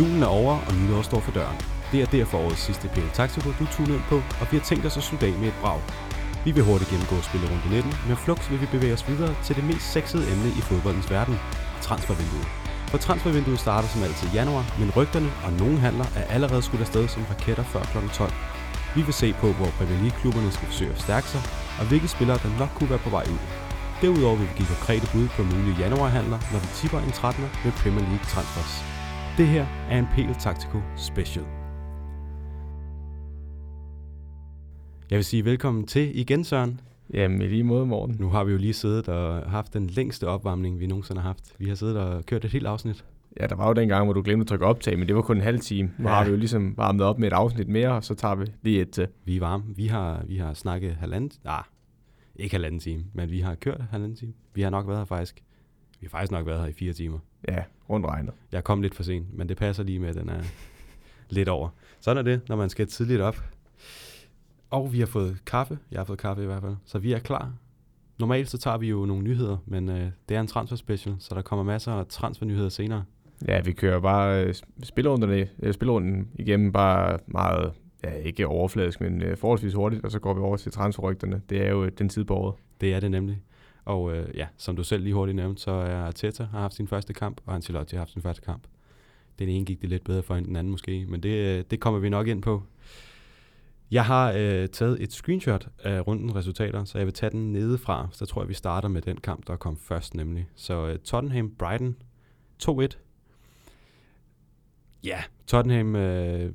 Julen er over, og nytår står for døren. Det er derfor årets sidste PL Taktiko, du tuner ind på, og vi har tænkt os at slutte af med et brag. Vi vil hurtigt gennemgå spillerunde 19, men flux vil vi bevæge os videre til det mest sexede emne i fodboldens verden, transfervinduet. For transfervinduet starter som altid i januar, men rygterne og nogle handler er allerede skudt afsted som raketter før kl. 12. Vi vil se på, hvor Premier League-klubberne skal forsøge at stærke sig, og hvilke spillere, der nok kunne være på vej ud. Derudover vil vi give konkrete bud på mulige januarhandler, når vi tipper en 13'er med Premier League transfers. Det her er en PL Taktiko Special. Jeg vil sige velkommen til igen, Søren. Jamen, i lige måde, Morten. Nu har vi jo lige siddet og haft den længste opvarmning, vi nogensinde har haft. Vi har siddet og kørt et helt afsnit. Ja, der var jo den gang, hvor du glemte at trykke optag, men det var kun en halv time. Nu Ja. har vi jo ligesom varmet op med et afsnit mere, og så tager vi lige et til. Vi er varme. Vi har, vi har snakket halvanden... Ah, ikke halvanden time, men vi har kørt halvanden time. Vi har nok været her faktisk. Vi har faktisk nok været her i fire timer. Ja, rundt regnet. Jeg kom lidt for sent, men det passer lige med, at den er lidt over. Sådan er det, når man skal tidligt op. Og vi har fået kaffe. Jeg har fået kaffe i hvert fald. Så vi er klar. Normalt så tager vi jo nogle nyheder, men øh, det er en transfer special, så der kommer masser af transfernyheder senere. Ja, vi kører bare øh, spillerunderne, øh, igennem bare meget, ja, ikke overfladisk, men øh, forholdsvis hurtigt, og så går vi over til transferrygterne. Det er jo øh, den tid på året. Det er det nemlig. Og øh, ja, som du selv lige hurtigt nævnte, så er Arteta har haft sin første kamp, og Ancelotti har haft sin første kamp. Den ene gik det lidt bedre for end den anden måske, men det, øh, det kommer vi nok ind på. Jeg har øh, taget et screenshot af runden resultater, så jeg vil tage den nedefra. Så tror jeg, vi starter med den kamp, der kom først nemlig. Så øh, Tottenham-Brighton 2-1. Ja, Tottenham, øh,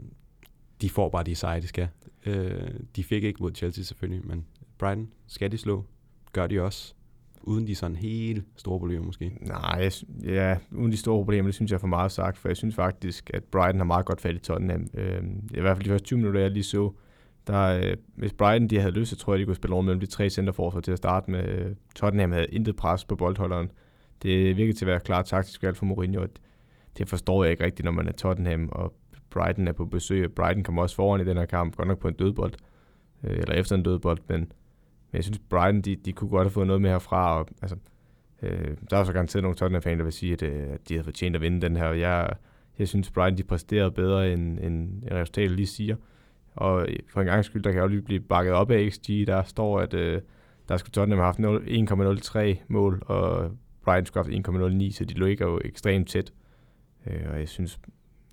de får bare de sejre, de skal. Øh, de fik ikke mod Chelsea selvfølgelig, men Brighton skal de slå. Gør de også. Uden de sådan helt store problemer måske. Nej, jeg, ja, uden de store problemer, det synes jeg er for meget sagt, for jeg synes faktisk, at Brighton har meget godt fat i Tottenham. Øh, I hvert fald de første 20 minutter, jeg lige så, der, øh, hvis Brighton de havde lyst, så tror jeg, de kunne spille rundt mellem de tre centerforsvar til at starte med. Øh, Tottenham havde intet pres på boldholderen. Det virkede til at være klart taktisk valg for Mourinho. og Det forstår jeg ikke rigtigt, når man er Tottenham, og Brighton er på besøg. Brighton kommer også foran i den her kamp, godt nok på en dødbold, øh, eller efter en dødbold, men, men jeg synes, Brighton, de, de kunne godt have fået noget med herfra, og altså, Øh, der er så garanteret nogle Tottenham-fans, der vil sige, at, øh, at de havde fortjent at vinde den her. Jeg, jeg synes, Brighton de præsterede bedre, end, end, resultatet lige siger. Og øh, for en gang skyld, der kan jeg jo lige blive bakket op af XG. Der står, at øh, der skulle Tottenham have haft 0 1,03 mål, og Brighton skulle have haft 1,09, så de ligger jo ekstremt tæt. Øh, og jeg synes,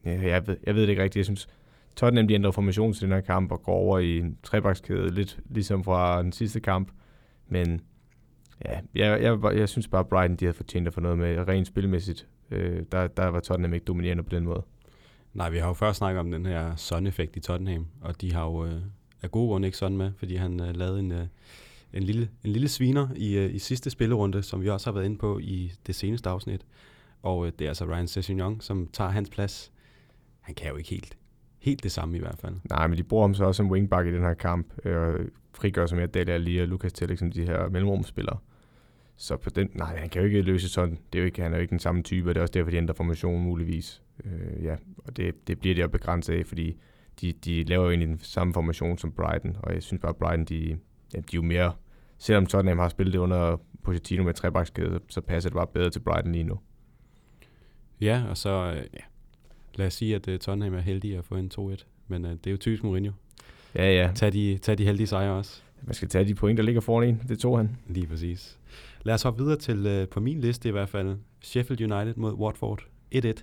ja, jeg, ved, jeg ved det ikke rigtigt, jeg synes, Tottenham de ændrer formation til den her kamp og går over i en trebakskæde, lidt ligesom fra den sidste kamp. Men Ja, jeg, jeg, jeg synes bare, at Brighton de havde fortjent at få noget med rent spilmæssigt. Øh, der, der var Tottenham ikke dominerende på den måde. Nej, vi har jo først snakket om den her Son-effekt i Tottenham, og de har jo øh, af gode grunde ikke Son med, fordi han øh, lavede en, øh, en, lille, en lille sviner i, øh, i sidste spillerunde, som vi også har været inde på i det seneste afsnit. Og øh, det er altså Ryan Sessegnon, som tager hans plads. Han kan jo ikke helt, helt det samme i hvert fald. Nej, men de bruger ham så også som wingback i den her kamp, øh, og frigør sig mere Dele Alli og Lucas Tellik som de her mellemrumspillere. Så på den, nej, han kan jo ikke løse sådan. Det er jo ikke, han er jo ikke den samme type, og det er også derfor, de ændrer formationen muligvis. Øh, ja, og det, det bliver det jo begrænset af, fordi de, de laver jo egentlig den samme formation som Brighton, og jeg synes bare, at Brighton, de, ja, de er jo mere, selvom Tottenham har spillet det under Pochettino med trebakskæde, så passer det bare bedre til Brighton lige nu. Ja, og så øh, ja. Lad os sige, at øh, Tottenham er heldige at få en 2-1, men øh, det er jo typisk Mourinho. Ja, ja. Tag de, tag de heldige sejre også. Man skal tage de point, der ligger foran en. Det tog han. Lige præcis. Lad os hoppe videre til, øh, på min liste i hvert fald, Sheffield United mod Watford 1-1. Jeg,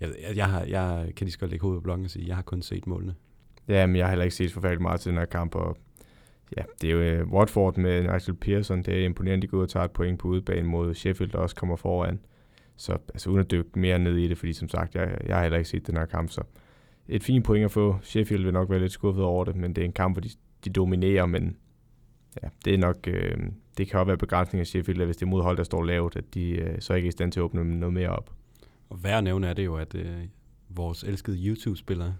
jeg, jeg, har, jeg kan lige så godt lægge hovedet på blokken og sige, jeg har kun set målene. Ja, men jeg har heller ikke set forfærdeligt meget til den her kamp, og ja, det er jo uh, Watford med Nigel Pearson, det er imponerende, de går ud og tager et point på udebane mod Sheffield, der også kommer foran. Så altså, uden at dykke mere ned i det, fordi som sagt, jeg, jeg har heller ikke set den her kamp, så et fint point at få. Sheffield vil nok være lidt skuffet over det, men det er en kamp, hvor de, de dominerer, men ja, det er nok, øh, det kan også være begrænsning af Sheffield, hvis det er modhold, der står lavt, at de øh, så ikke er i stand til at åbne noget mere op. Og værd at nævne er det jo, at øh, vores elskede YouTube-spiller,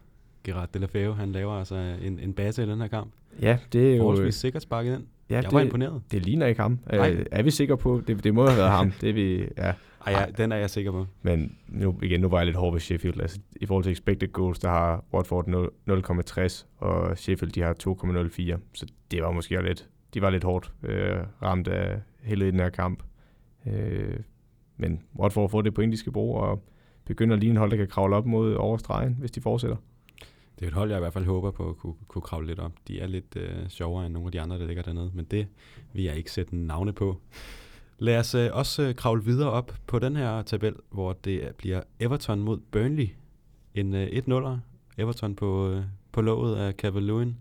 Gerard Delafeu, han laver altså en, en base i den her kamp. Ja, det er jo... Forholdsvis sikkert sparket ind. ja, jeg det, var imponeret. det ligner ikke ham. Øh, er vi sikre på? Det, det må have været ham. Det er vi, ja. Ej, ja, den er jeg sikker på. Men nu, igen, nu var jeg lidt hård ved Sheffield. Altså, I forhold til expected goals, der har Watford 0 0,60, og Sheffield de har 2,04. Så det var måske lidt, de var lidt hårdt øh, ramt af hele den her kamp. Øh, men Watford får det point, de skal bruge, og begynder lige en hold, der kan kravle op mod overstregen, hvis de fortsætter. Det er et hold, jeg i hvert fald håber på at kunne, kunne kravle lidt op. De er lidt øh, sjovere end nogle af de andre, der ligger dernede, men det vil jeg ikke sætte navne på. Lad os øh, også øh, kravle videre op på den her tabel, hvor det bliver Everton mod Burnley. En øh, 1-0'er. Everton på, øh, på låget af Cavaloon.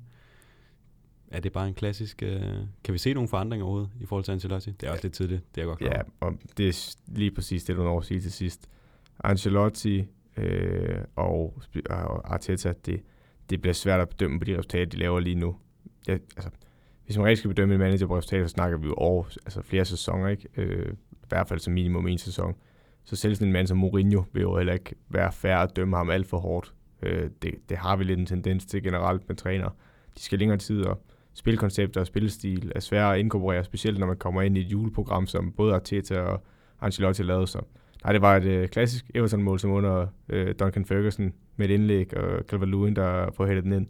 Er det bare en klassisk... Øh, kan vi se nogle forandringer overhovedet i forhold til Ancelotti? Det er også lidt tidligt, det er jeg godt klar Ja, og det er lige præcis det, du når at sige til sidst. Ancelotti øh, og, og Arteta, det, det bliver svært at bedømme på de resultater, de laver lige nu. Ja, altså, hvis man rigtig skal bedømme en manager på resultater, så snakker vi jo over altså flere sæsoner, ikke? Øh, I hvert fald som minimum en sæson. Så selv sådan en mand som Mourinho vil jo heller ikke være færre at dømme ham alt for hårdt. Øh, det, det har vi lidt en tendens til generelt med træner. De skal længere tid, og spilkoncepter og spillestil er svære at inkorporere, specielt når man kommer ind i et juleprogram, som både Arteta og Ancelotti lavede. Så nej, det var et øh, klassisk Everton-mål, som under øh, Duncan Ferguson med et indlæg, og Calvert-Lewin, der får hættet den ind.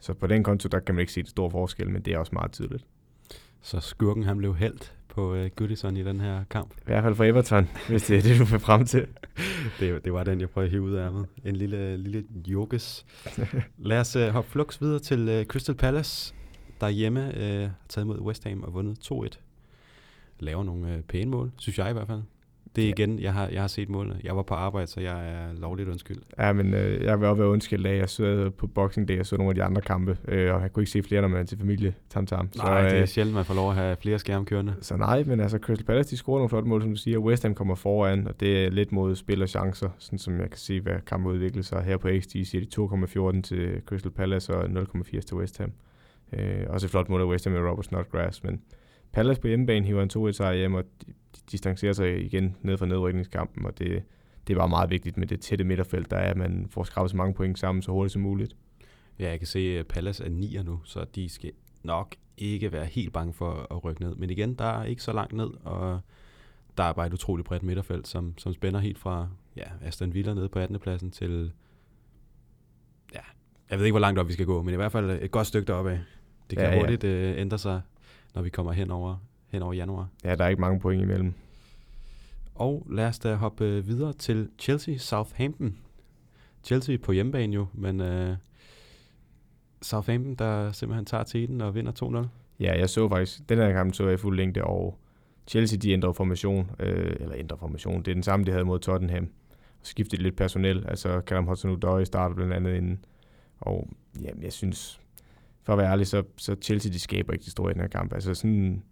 Så på den konto, der kan man ikke se et stor forskel, men det er også meget tydeligt. Så skurken han blev held på uh, Goodison i den her kamp. I hvert fald for Everton, hvis det er det, du vil frem til. det, det var den, jeg prøvede at hive ud af mig. En lille, lille jokes. Lad os uh, hoppe flux videre til uh, Crystal Palace, der hjemme uh, har taget mod West Ham og vundet 2-1. Laver nogle uh, pæne mål, synes jeg i hvert fald. Det er igen, jeg har, jeg har set målene. Jeg var på arbejde, så jeg er lovligt undskyld. Ja, men øh, jeg vil også være undskyld af, jeg så på Boxing Day og så nogle af de andre kampe, øh, og jeg kunne ikke se flere, når man er til familie tam tam. Så, nej, det er øh, sjældent, man får lov at have flere skærme kørende. Så nej, men altså Crystal Palace, de scorer nogle flotte mål, som du siger. West Ham kommer foran, og det er lidt mod spil og chancer, sådan som jeg kan se, hvad kampen udvikler sig. Her på XG siger de 2,14 til Crystal Palace og 0,80 til West Ham. Øh, også et flot mål af West Ham med Robert Snodgrass, men Palace på hjemmebane hiver en 2-1 sejr hjem, og de, distancerer sig igen ned fra nedrykningskampen, og det, det var meget vigtigt med det tætte midterfelt, der er, at man får skrabet så mange point sammen så hurtigt som muligt. Ja, jeg kan se, at Palace er 9 nu, så de skal nok ikke være helt bange for at rykke ned. Men igen, der er ikke så langt ned, og der er bare et utroligt bredt midterfelt, som, som spænder helt fra ja, Aston Villa nede på 18. pladsen til... Ja, jeg ved ikke, hvor langt op vi skal gå, men i hvert fald et godt stykke deroppe af. Det kan ja, hurtigt ja. Uh, ændre sig, når vi kommer hen over, hen over januar. Ja, der er ikke mange point imellem. Og lad os da hoppe videre til Chelsea Southampton. Chelsea på hjemmebane jo, men uh, Southampton, der simpelthen tager teten og vinder 2-0. Ja, jeg så faktisk, den her kamp så jeg fuld længde, og Chelsea de ændrer formation, øh, eller ændrer formation, det er den samme, de havde mod Tottenham. Og skiftede lidt personel, altså Callum Hudson-Odoi starter blandt andet inden. Og ja, jeg synes, for at være ærlig, så, så Chelsea de skaber ikke de store i den her kamp. Altså sådan,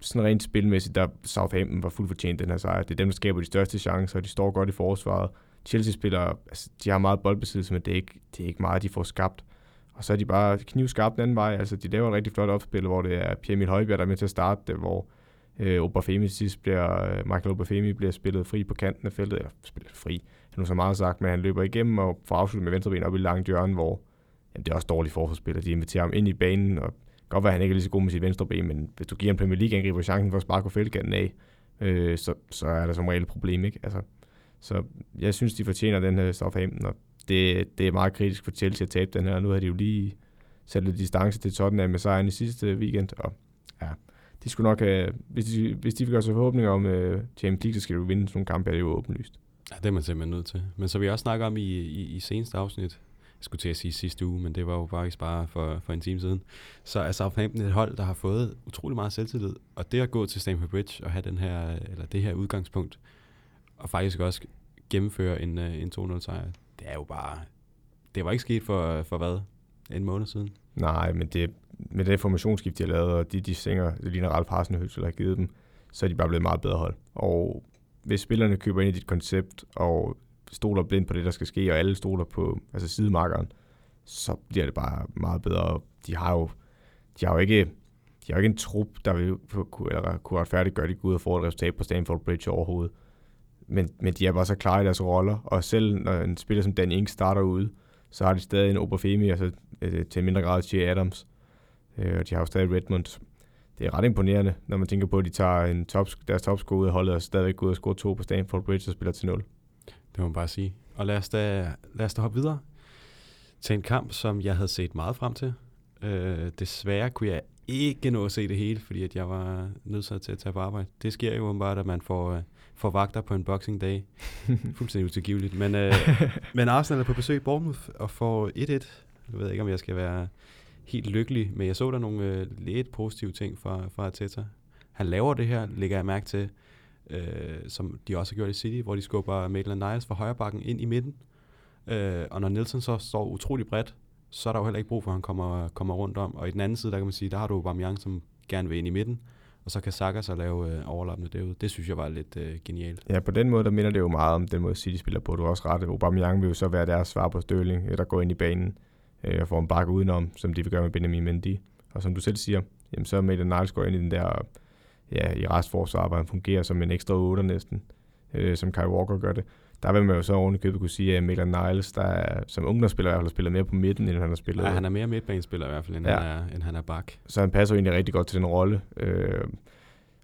sådan rent spilmæssigt, der Southampton var fuldt fortjent den her sejr. Det er dem, der skaber de største chancer, og de står godt i forsvaret. Chelsea spiller, altså, de har meget boldbesiddelse, men det er, ikke, det er ikke meget, de får skabt. Og så er de bare knivskarpt den anden vej. Altså, de laver et rigtig flot opspil, hvor det er Pierre Emil Højbjerg, der er med til at starte det, hvor øh, Obafemi sidst bliver, øh, Michael Obafemi bliver spillet fri på kanten af feltet, eller spillet fri, han er så meget sagt, men han løber igennem og får afsluttet med venstreben op i langt hjørne, hvor jamen, det er også dårlige forsvarsspillere. de inviterer ham ind i banen, og godt være, at han ikke er lige så god med sit venstre ben, men hvis du giver en Premier League-angriber chancen for at sparke på feltkanten af, øh, så, så er der som regel et problem, ikke? Altså, så jeg synes, de fortjener den her Southampton, og det, det er meget kritisk for Chelsea at tabe den her. Nu har de jo lige sat lidt distance til Tottenham med sejren i sidste weekend, og ja, de skulle nok have, hvis de, hvis de gøre sig forhåbninger om uh, Champions League, så skal de jo vinde sådan nogle kampe, er det jo åbenlyst. Ja, det er man simpelthen nødt til. Men så vi også snakker om i, i, i seneste afsnit, skulle til at sige sidste uge, men det var jo faktisk bare for, for en time siden, så er Southampton et hold, der har fået utrolig meget selvtillid, og det at gå til Stamford Bridge og have den her, eller det her udgangspunkt, og faktisk også gennemføre en, øh, en 2-0 sejr, det er jo bare, det var ikke sket for, for hvad, en måned siden? Nej, men det, med det formationsskift, de har lavet, og de, de sænger, det ligner Ralf Hasenhøjt, har givet dem, så er de bare blevet meget bedre hold. Og hvis spillerne køber ind i dit koncept, og stoler blind på det, der skal ske, og alle stoler på altså sidemarkeren, så bliver det bare meget bedre. De har jo, de har jo ikke, de har jo ikke en trup, der vil kunne, eller kunne retfærdiggøre, at de går ud og får et resultat på Stanford Bridge overhovedet. Men, men de er bare så klare i deres roller, og selv når en spiller som Dan Ink starter ude, så har de stadig en Oberfemi, altså øh, til mindre grad Jay Adams, øh, og de har jo stadig Redmond. Det er ret imponerende, når man tænker på, at de tager en top, deres topscore ud af holdet, og stadigvæk går ud og score to på Stanford Bridge og spiller til 0. Det må man bare sige. Og lad os da, lad os da hoppe videre til en kamp, som jeg havde set meget frem til. Øh, desværre kunne jeg ikke nå at se det hele, fordi at jeg var nødt til at tage på arbejde. Det sker jo bare, at man får, for vagter på en boxing day. Fuldstændig utilgiveligt. Men, øh, men Arsenal er på besøg i Bournemouth og får 1-1. Jeg ved ikke, om jeg skal være helt lykkelig, men jeg så der nogle øh, lidt positive ting fra, fra Arteta. Han laver det her, lægger jeg mærke til, øh, som de også har gjort i City, hvor de skubber Maitland Niles fra højre bakken ind i midten. Øh, og når Nielsen så står utrolig bredt, så er der jo heller ikke brug for, at han kommer, kommer rundt om. Og i den anden side, der kan man sige, der har du Aubameyang, som gerne vil ind i midten, og så kan Saka så lave øh, overlappende derude. Det synes jeg var lidt øh, genialt. Ja, på den måde, der minder det jo meget om den måde, City spiller på. Du har også ret. Aubameyang vil jo så være deres svar på Støling, øh, der går ind i banen øh, og får en bakke udenom, som de vil gøre med Benjamin Mendy. Og som du selv siger, jamen, så Maitland-Niles går ind i den der ja, i restforsvar, hvor han fungerer som en ekstra 8 næsten, øh, som Kai Walker gør det. Der vil man jo så oven i købet kunne sige, at Maitland Niles, der er, som ungdomsspiller i hvert fald har spillet mere på midten, end han har spillet. Ja, han er mere midtbanespiller i hvert fald, end, ja. han, er, end han er bak. Så han passer jo egentlig rigtig godt til den rolle. Øh,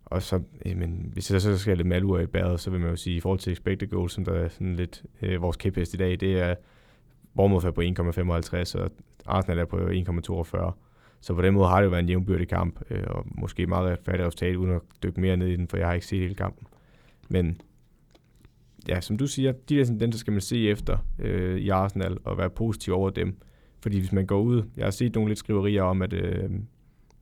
og så, men hvis jeg så skal have lidt malur i bæret, så vil man jo sige, i forhold til expected goals, som der er sådan lidt øh, vores kæphest i dag, det er, Bournemouth er på 1,55, og Arsenal er på 1,42. Så på den måde har det jo været en jævnbyrdig kamp, øh, og måske meget retfærdigt resultat, uden at dykke mere ned i den, for jeg har ikke set hele kampen. Men ja, som du siger, de der tendenser skal man se efter øh, i Arsenal, og være positiv over dem. Fordi hvis man går ud, jeg har set nogle lidt skriverier om, at øh,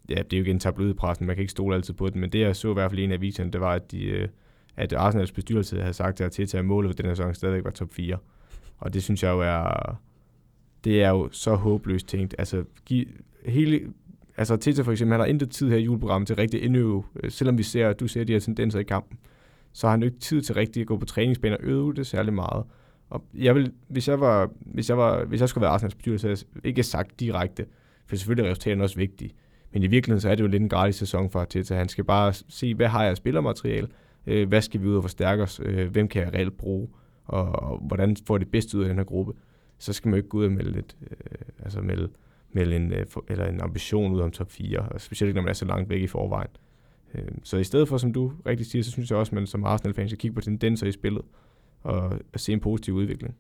ja, det er jo ikke en tabloidpressen, man kan ikke stole altid på det, men det jeg så i hvert fald i en af aviserne, det var, at, de, øh, at Arsenals bestyrelse havde sagt til at tage målet for den her sæson stadigvæk var top 4. Og det synes jeg jo er, det er jo så håbløst tænkt. Altså, giv, hele, altså Teta for eksempel, han har intet tid her i juleprogrammet til rigtig indøve, øh, selvom vi ser, at du ser de her tendenser i kampen, så har han jo ikke tid til rigtig at gå på træningsbaner og øve det særlig meget. Og jeg vil, hvis jeg var, hvis jeg var, hvis jeg skulle være Arsenals bestyrelse, så havde jeg ikke sagt direkte, for selvfølgelig er resultaterne også vigtige. Men i virkeligheden så er det jo lidt en gratis sæson for Arteta. Han skal bare se, hvad har jeg af spillermateriale, øh, hvad skal vi ud og forstærke os, øh, hvem kan jeg reelt bruge, og, hvordan får det bedst ud af den her gruppe. Så skal man jo ikke gå ud og melde, lidt, øh, altså melde, melde en, øh, eller en ambition ud om top 4, og specielt ikke, når man er så langt væk i forvejen. Øhm, så i stedet for, som du rigtig siger, så synes jeg også, at man som Arsenal-fan skal kigge på tendenser i spillet, og, se en positiv udvikling.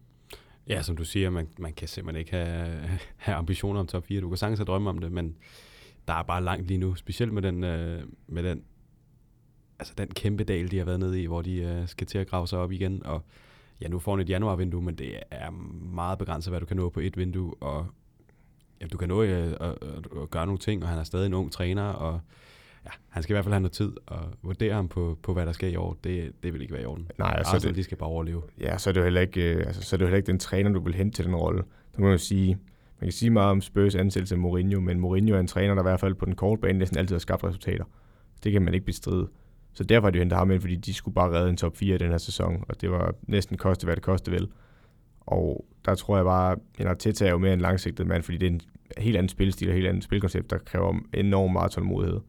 Ja, som du siger, man, man kan simpelthen ikke have, have ambitioner om top 4. Du kan sagtens have drømme om det, men der er bare langt lige nu, specielt med den, øh, med den, altså den kæmpe dal, de har været nede i, hvor de øh, skal til at grave sig op igen, og ja, nu får et januarvindue, men det er meget begrænset, hvad du kan nå på et vindue, og ja, du kan nå øh, at, at, at gøre nogle ting, og han er stadig en ung træner, og ja, han skal i hvert fald have noget tid, og vurdere ham på, på hvad der skal i år, det, det vil ikke være i orden. Nej, altså Arsenal, det, de skal bare overleve. Ja, så er det jo heller ikke, øh, altså, så er det jo heller ikke den træner, du vil hente til den rolle. Så kan man jo sige, man kan sige meget om Spurs ansættelse af Mourinho, men Mourinho er en træner, der i hvert fald på den korte bane næsten altid har skabt resultater. Det kan man ikke bestride. Så derfor har de hentet ham ind, fordi de skulle bare redde en top 4 i den her sæson, og det var næsten koste, hvad det koste vel. Og der tror jeg bare, at Arteta er jo mere en langsigtet mand, fordi det er en helt anden spilstil og en helt andet spilkoncept, der kræver enormt meget tålmodighed.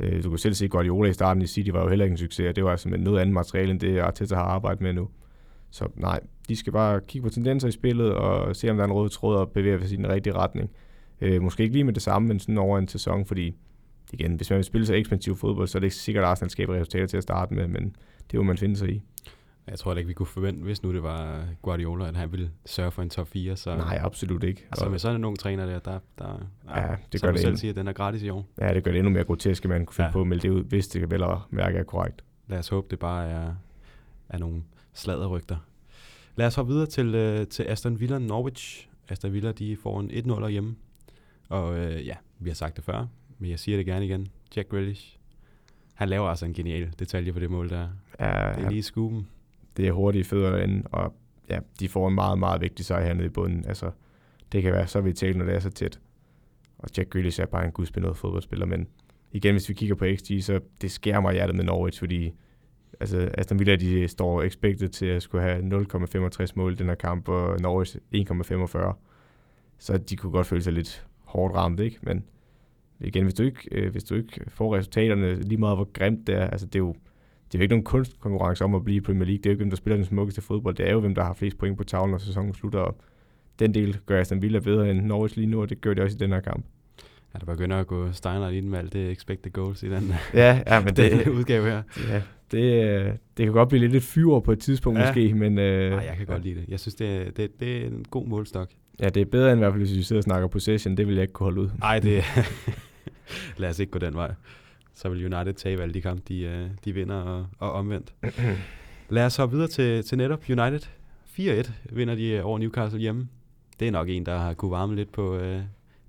Øh, du kan selv se, at Guardiola i starten i City var jo heller ikke en succes, og det var altså med noget andet materiale, end det Arteta har arbejdet med nu. Så nej, de skal bare kigge på tendenser i spillet, og se, om der er en rød tråd og bevæge sig i den rigtige retning. Øh, måske ikke lige med det samme, men sådan over en sæson, fordi igen, hvis man vil spille så ekspansiv fodbold, så er det ikke sikkert, at Arsenal skaber resultater til at starte med, men det vil man finde sig i. Jeg tror ikke, vi kunne forvente, hvis nu det var Guardiola, at han ville sørge for en top 4. Så, Nej, absolut ikke. Altså med sådan en ung træner der, der, der ja, det gør det selv siger, at den er gratis i år. Ja, det gør det endnu mere grotesk, at man kunne finde ja. på at melde det ud, hvis det vel at mærke er korrekt. Lad os håbe, det bare er, er nogle sladderrygter. Lad os hoppe videre til, øh, til Aston Villa Norwich. Aston Villa, de får en 1-0 hjemme. Og øh, ja, vi har sagt det før, men jeg siger det gerne igen. Jack Grealish, han laver altså en genial detalje på det mål der. Ja, det er lige skubben. Det er hurtige fødder derinde, og ja, de får en meget, meget vigtig sejr hernede i bunden. Altså, det kan være så vitalt, når det er så tæt. Og Jack Grealish er bare en gudspillet fodboldspiller, men igen, hvis vi kigger på XG, så det skærer mig hjertet med Norwich, fordi altså Aston Villa, de står expected til at skulle have 0,65 mål i den her kamp, og Norwich 1,45. Så de kunne godt føle sig lidt hårdt ramt, ikke? Men igen, hvis du ikke, øh, hvis du ikke får resultaterne lige meget, hvor grimt det er, altså det er jo, det er jo ikke nogen kunstkonkurrence om at blive i Premier League. Det er jo ikke, hvem der spiller den smukkeste fodbold. Det er jo, hvem der har flest point på tavlen, når sæsonen slutter. Og den del gør Aston Villa bedre end Norwich lige nu, og det gør det også i den her kamp. Ja, der begynder at gå Steiner ind med alt det expected goals i den, ja, ja, men det, udgave her. Ja, det, det kan godt blive lidt et fyre på et tidspunkt ja. måske, men... Øh, Nej, jeg kan ja. godt lide det. Jeg synes, det, det, det er en god målstok. Ja, det er bedre end i hvert fald, hvis vi sidder og snakker possession. Det vil jeg ikke kunne holde ud. Nej, det Lad os ikke gå den vej. Så vil United tabe alle de kampe, de, øh, de vinder og, og omvendt. Lad os så videre til, til netop United. 4-1 vinder de over Newcastle hjemme. Det er nok en, der har kunne varme lidt på, øh,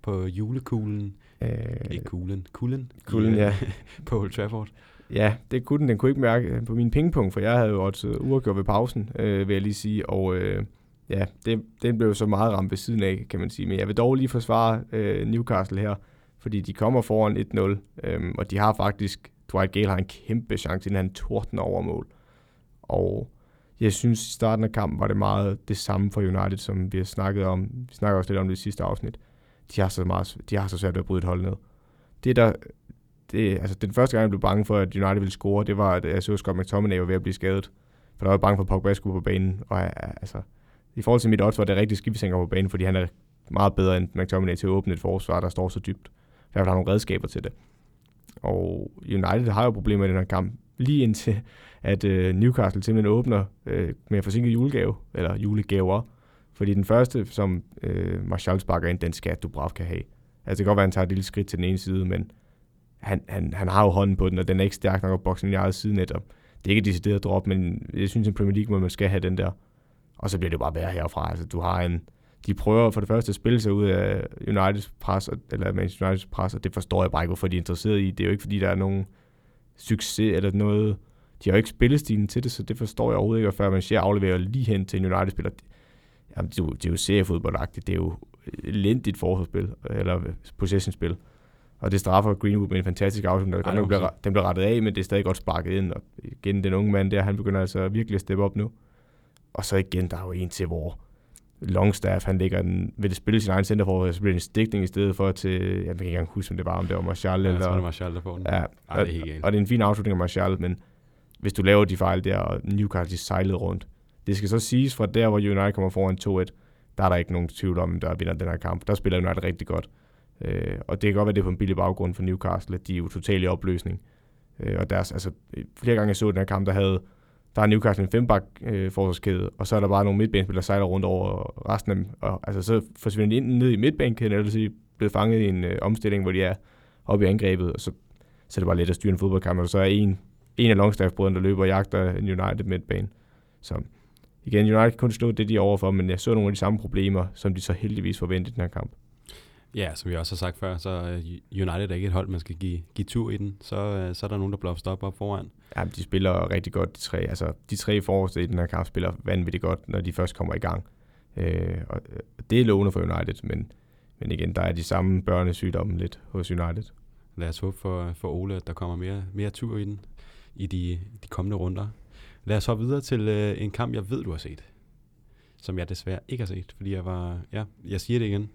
på julekuglen. Øh, ikke kuglen, kulden. Kulden, ja. på Old Trafford. Ja, det kunne den. Den kunne ikke mærke på min pingpong, for jeg havde jo også uafgjort ved pausen, øh, vil jeg lige sige. Og øh, ja, det, den blev så meget ramt ved siden af, kan man sige. Men jeg vil dog lige forsvare øh, Newcastle her, fordi de kommer foran 1-0, øhm, og de har faktisk, Dwight Gale har en kæmpe chance, inden han tordner over mål. Og jeg synes, i starten af kampen var det meget det samme for United, som vi har snakket om. Vi snakker også lidt om det i sidste afsnit. De har så, meget, de har så svært ved at bryde et hold ned. Det, der det, altså, den første gang, jeg blev bange for, at United ville score, det var, at jeg så Scott McTominay var ved at blive skadet. For der var jeg bange for, at Pogba skulle på banen. Og øh, altså, i forhold til mit odds var det rigtig skidt, hvis han på banen, fordi han er meget bedre end McTominay til at åbne et forsvar, der står så dybt. Derfor har nogle redskaber til det. Og United har jo problemer i den her kamp, lige indtil at øh, Newcastle simpelthen åbner øh, med en forsinket julegave, eller julegaver. Fordi den første, som øh, Martial sparker ind, den skal Dubravka kan have. Altså det kan godt være, at han tager et lille skridt til den ene side, men han, han, han har jo hånden på den, og den er ikke stærk nok at bokse i eget side netop. Det er ikke decideret drop, men jeg synes, at Premier League må man skal have den der. Og så bliver det bare værre herfra. Altså, du har en, de prøver for det første at spille sig ud af Uniteds pres, eller Manchester Uniteds pres, og det forstår jeg bare ikke, hvorfor de er interesseret i. Det er jo ikke, fordi der er nogen succes eller noget. De har jo ikke spillestilen til det, så det forstår jeg overhovedet ikke, før man ser afleverer lige hen til en United-spiller. Jamen, det er jo, det er jo seriefodboldagtigt. Det er jo elendigt forsvarsspil, eller possession-spil. Og det straffer Greenwood med en fantastisk afslutning, der den bliver, den bliver rettet af, men det er stadig godt sparket ind. Og igen, den unge mand der, han begynder altså virkelig at steppe op nu. Og så igen, der er jo en til, hvor Longstaff, han ligger den, det spille sin egen center for, så bliver det en stikning i stedet for til, jeg kan ikke engang huske, om det var, om det var Martial. Ja, eller, jeg tror, det var Martial, der får den. Ja, Ej, det er helt og, det er en fin afslutning af Martial, men hvis du laver de fejl der, og Newcastle sejlede rundt, det skal så siges fra der, hvor United kommer foran 2-1, der er der ikke nogen tvivl om, der vinder den her kamp. Der spiller United rigtig godt. Øh, og det kan godt være, det er på en billig baggrund for Newcastle, at de er jo totalt i opløsning. Øh, og deres, altså, flere gange jeg så den her kamp, der havde der er Newcastle en fembak øh, forsvarskæde, og så er der bare nogle midtbanespillere, der sejler rundt over resten af dem. Og, altså, så forsvinder de ind ned i midtbanekæden, eller så er de blevet fanget i en øh, omstilling, hvor de er oppe i angrebet, og så, så er det bare let at styre en fodboldkamp, og så er en, en af longstaff der løber og jagter en United midtbane. Så igen, United kan kun slå det, de er overfor, men jeg så nogle af de samme problemer, som de så heldigvis forventede i den her kamp. Ja, som vi også har sagt før, så United er ikke et hold, man skal give, give tur i den. Så, øh, så er der nogen, der blåster op op foran. Ja, de spiller rigtig godt, de tre. Altså, de tre forreste i den her kamp spiller vanvittigt godt, når de først kommer i gang. Øh, og det er lovende for United, men, men igen, der er de samme børnesygdomme lidt hos United. Lad os håbe for, for Ole, at der kommer mere, mere tur i den i de, de kommende runder. Lad os så videre til øh, en kamp, jeg ved, du har set. Som jeg desværre ikke har set, fordi jeg var... Ja, jeg siger det igen.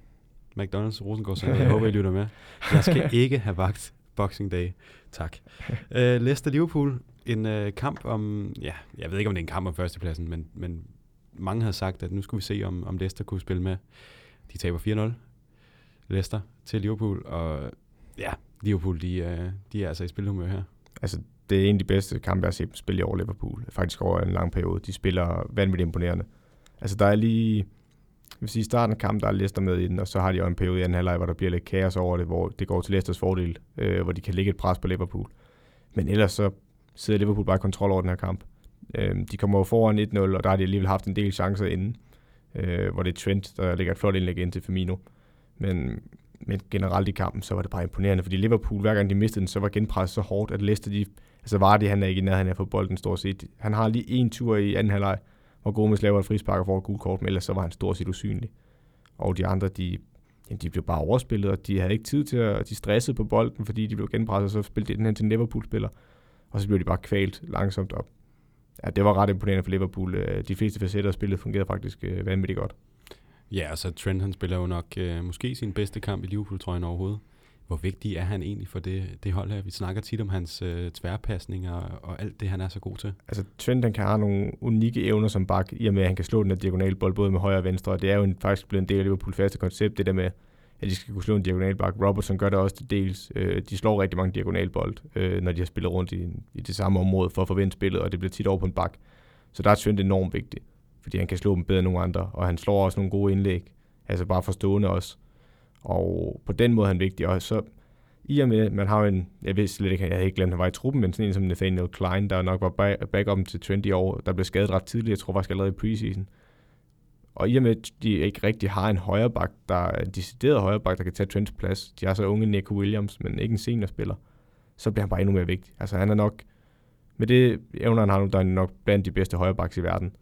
McDonald's Rosengård jeg håber, I lytter med. Jeg skal ikke have vagt Boxing Day. Tak. Uh, Leicester Liverpool, en uh, kamp om, ja, jeg ved ikke, om det er en kamp om førstepladsen, men, men mange havde sagt, at nu skulle vi se, om, om Leicester kunne spille med. De taber 4-0, Leicester til Liverpool, og ja, Liverpool, de, uh, de er altså i spilhumør her. Altså, det er en af de bedste kampe, jeg har set dem spille i år Liverpool. Faktisk over en lang periode. De spiller vanvittigt imponerende. Altså, der er lige vil sige, i starten af kampen, der er Leicester med i den, og så har de jo en periode i anden halvleg, hvor der bliver lidt kaos over det, hvor det går til Leicesters fordel, øh, hvor de kan lægge et pres på Liverpool. Men ellers så sidder Liverpool bare i kontrol over den her kamp. Øh, de kommer jo foran 1-0, og der har de alligevel haft en del chancer inden, øh, hvor det er Trent, der lægger et flot indlæg ind til Firmino. Men, men generelt i kampen, så var det bare imponerende, fordi Liverpool, hver gang de mistede den, så var genpresset så hårdt, at Leicester, de, altså Vardy, han er ikke i nærheden af at få bolden stort set. Han har lige en tur i anden halvleg, og Gomes laver et frispark og får et gult kort, men ellers så var han stort set usynlig. Og de andre, de, jamen, de blev bare overspillet, og de havde ikke tid til at, de stressede på bolden, fordi de blev genpresset, og så spillede de den hen til Liverpool-spiller, og så blev de bare kvalt langsomt op. Ja, det var ret imponerende for Liverpool. Øh, de fleste facetter af spillet fungerede faktisk øh, vanvittigt godt. Ja, altså Trent han spiller jo nok øh, måske sin bedste kamp i Liverpool-trøjen overhovedet hvor vigtig er han egentlig for det, det hold her? Vi snakker tit om hans øh, tværpasninger og, og alt det, han er så god til. Altså Trent, han kan have nogle unikke evner som bak, i og med, at han kan slå den her diagonal bold både med højre og venstre, og det er jo en, faktisk blevet en del af Liverpool faste koncept, det der med, at de skal kunne slå en diagonal bak. Robertson gør det også til dels. Øh, de slår rigtig mange diagonalbold, øh, når de har spillet rundt i, i det samme område for at forvente spillet, og det bliver tit over på en bak. Så der er Trent enormt vigtig, fordi han kan slå dem bedre end nogle andre, og han slår også nogle gode indlæg, altså bare forstående også. Og på den måde er han vigtig. Og så, i og med, man har en, jeg ved slet ikke, jeg havde ikke glemt, at han var i truppen, men sådan en som Nathaniel Klein, der nok var backup til 20 år, der blev skadet ret tidligt, jeg tror faktisk allerede i preseason. Og i og med, at de ikke rigtig har en højreback, der er en decideret højreback, der kan tage Trents plads, de har så unge Nico Williams, men ikke en seniorspiller, så bliver han bare endnu mere vigtig. Altså han er nok, med det evner han har nu, der er nok blandt de bedste højrebacks i verden.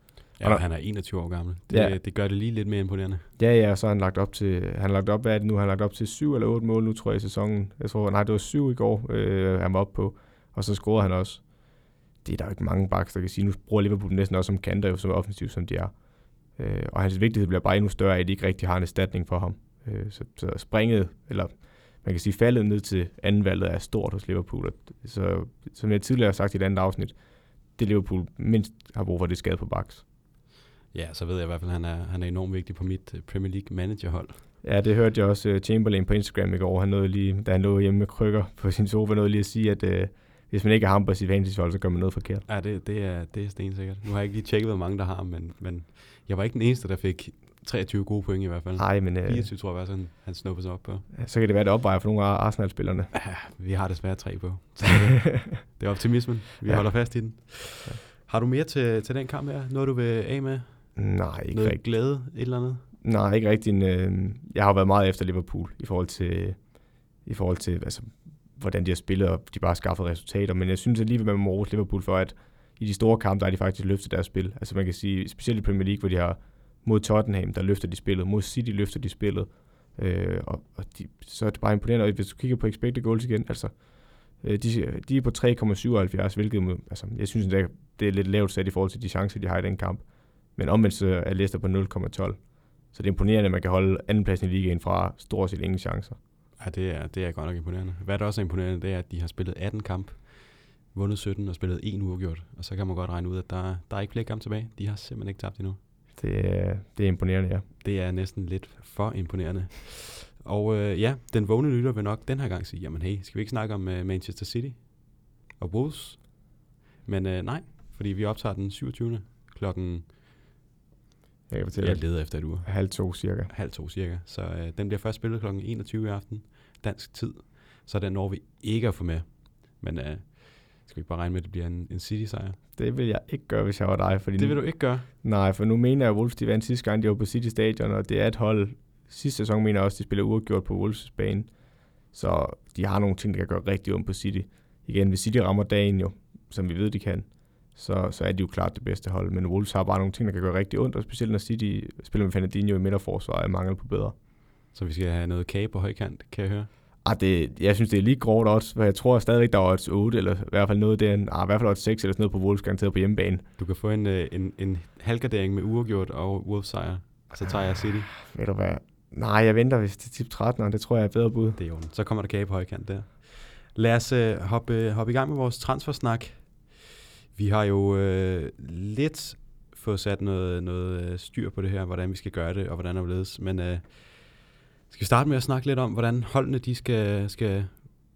Ja, og han er 21 år gammel. Det, ja. det gør det lige lidt mere imponerende. Ja, ja, så har han lagt op til, han har lagt op, hvad er det nu? Han har lagt op til 7 eller 8 mål nu, tror jeg, i sæsonen. Jeg tror, nej, det var 7 i går, øh, han var op på. Og så scorede han også. Det er der jo ikke mange backs, der kan sige. Nu bruger Liverpool næsten også som kanter, jo, som offensiv, som de er. Øh, og hans vigtighed bliver bare endnu større, at de ikke rigtig har en erstatning for ham. Øh, så, så springet, eller man kan sige faldet ned til anden valget er stort hos Liverpool. Så som jeg tidligere har sagt i et andet afsnit, det Liverpool mindst har brug for, det skade på backs. Ja, så ved jeg i hvert fald, at han er, han er enormt vigtig på mit øh, Premier League managerhold. Ja, det hørte jeg også uh, Chamberlain på Instagram i går. Han nåede lige, da han lå hjemme med krykker på sin sofa, nåede lige at sige, at uh, hvis man ikke har ham på sit fantasyhold, så gør man noget forkert. Ja, det, det, er, det er stensikkert. Nu har jeg ikke lige tjekket, hvor mange der har, men, men jeg var ikke den eneste, der fik 23 gode point i hvert fald. Nej, men... Uh, 24 tror jeg var sådan, han snuppede sig op på. Ja, så kan det være, det opvejer for nogle af Arsenal-spillerne. Ja, vi har desværre tre på. Så det, det er optimismen. Vi ja. holder fast i den. Ja. Har du mere til, til den kamp her? Noget du vil af med? Nej, ikke Noget rigtig. glæde, et eller andet? Nej, ikke rigtig. En, øh, jeg har været meget efter Liverpool i forhold til, i forhold til altså, hvordan de har spillet, og de bare har skaffet resultater. Men jeg synes alligevel, man må rose Liverpool for, at i de store kampe, der har de faktisk løftet deres spil. Altså man kan sige, specielt i Premier League, hvor de har mod Tottenham, der løfter de spillet. Mod City løfter de spillet. Øh, og, og de, så er det bare imponerende. Og hvis du kigger på expected goals igen, altså, øh, de, de er på 3,77, hvilket altså, jeg synes, det er, det er lidt lavt sat i forhold til de chancer, de har i den kamp. Men omvendt så er Leicester på 0,12. Så det er imponerende, at man kan holde andenpladsen i ligaen fra stort set ingen chancer. Ja, det er, det er godt nok imponerende. Hvad der også er imponerende, det er, at de har spillet 18 kamp, vundet 17 og spillet en uafgjort. Og så kan man godt regne ud, at der, der er ikke flere kampe tilbage. De har simpelthen ikke tabt endnu. Det, er, det er imponerende, ja. Det er næsten lidt for imponerende. Og øh, ja, den vågne lytter vil nok den her gang sige, jamen hey, skal vi ikke snakke om uh, Manchester City og Wolves? Men øh, nej, fordi vi optager den 27. klokken jeg kan fortælle. Jeg leder efter et uge. Halv to cirka. Halv to cirka. Så øh, den bliver først spillet kl. 21 i aften, dansk tid. Så den når vi ikke at få med. Men øh, skal vi ikke bare regne med, at det bliver en, en City-sejr? Det vil jeg ikke gøre, hvis jeg var dig. Fordi det vil nu, du ikke gøre? Nej, for nu mener jeg, at Wolves de vandt sidste gang, de var på City Stadion, og det er et hold. Sidste sæson mener jeg også, at de spiller uafgjort på Wolves bane. Så de har nogle ting, der kan gøre rigtig ondt på City. Igen, hvis City rammer dagen jo, som vi ved, de kan, så, så er de jo klart det bedste hold. Men Wolves har bare nogle ting, der kan gøre rigtig ondt, og specielt når City spiller med Fernandinho i midterforsvaret, er mangel på bedre. Så vi skal have noget kage på højkant, kan jeg høre? Ah, det, jeg synes, det er lige grovt også, for jeg tror stadigvæk, der er odds 8, eller i hvert fald noget der, ah, i hvert fald odds 6, eller sådan noget på Wolves garanteret på hjemmebane. Du kan få en, øh, en, en halvgardering med uafgjort og Wolves sejr, så tager jeg City. Ah, ved du hvad? Nej, jeg venter hvis det er tip 13, og det tror jeg er bedre bud. Det er jo Så kommer der kage på højkant der. Lad os uh, hoppe, hoppe i gang med vores transfersnak. Vi har jo øh, lidt fået sat noget, noget øh, styr på det her, hvordan vi skal gøre det, og hvordan det ledes. Men øh, skal vi starte med at snakke lidt om, hvordan holdene de skal, skal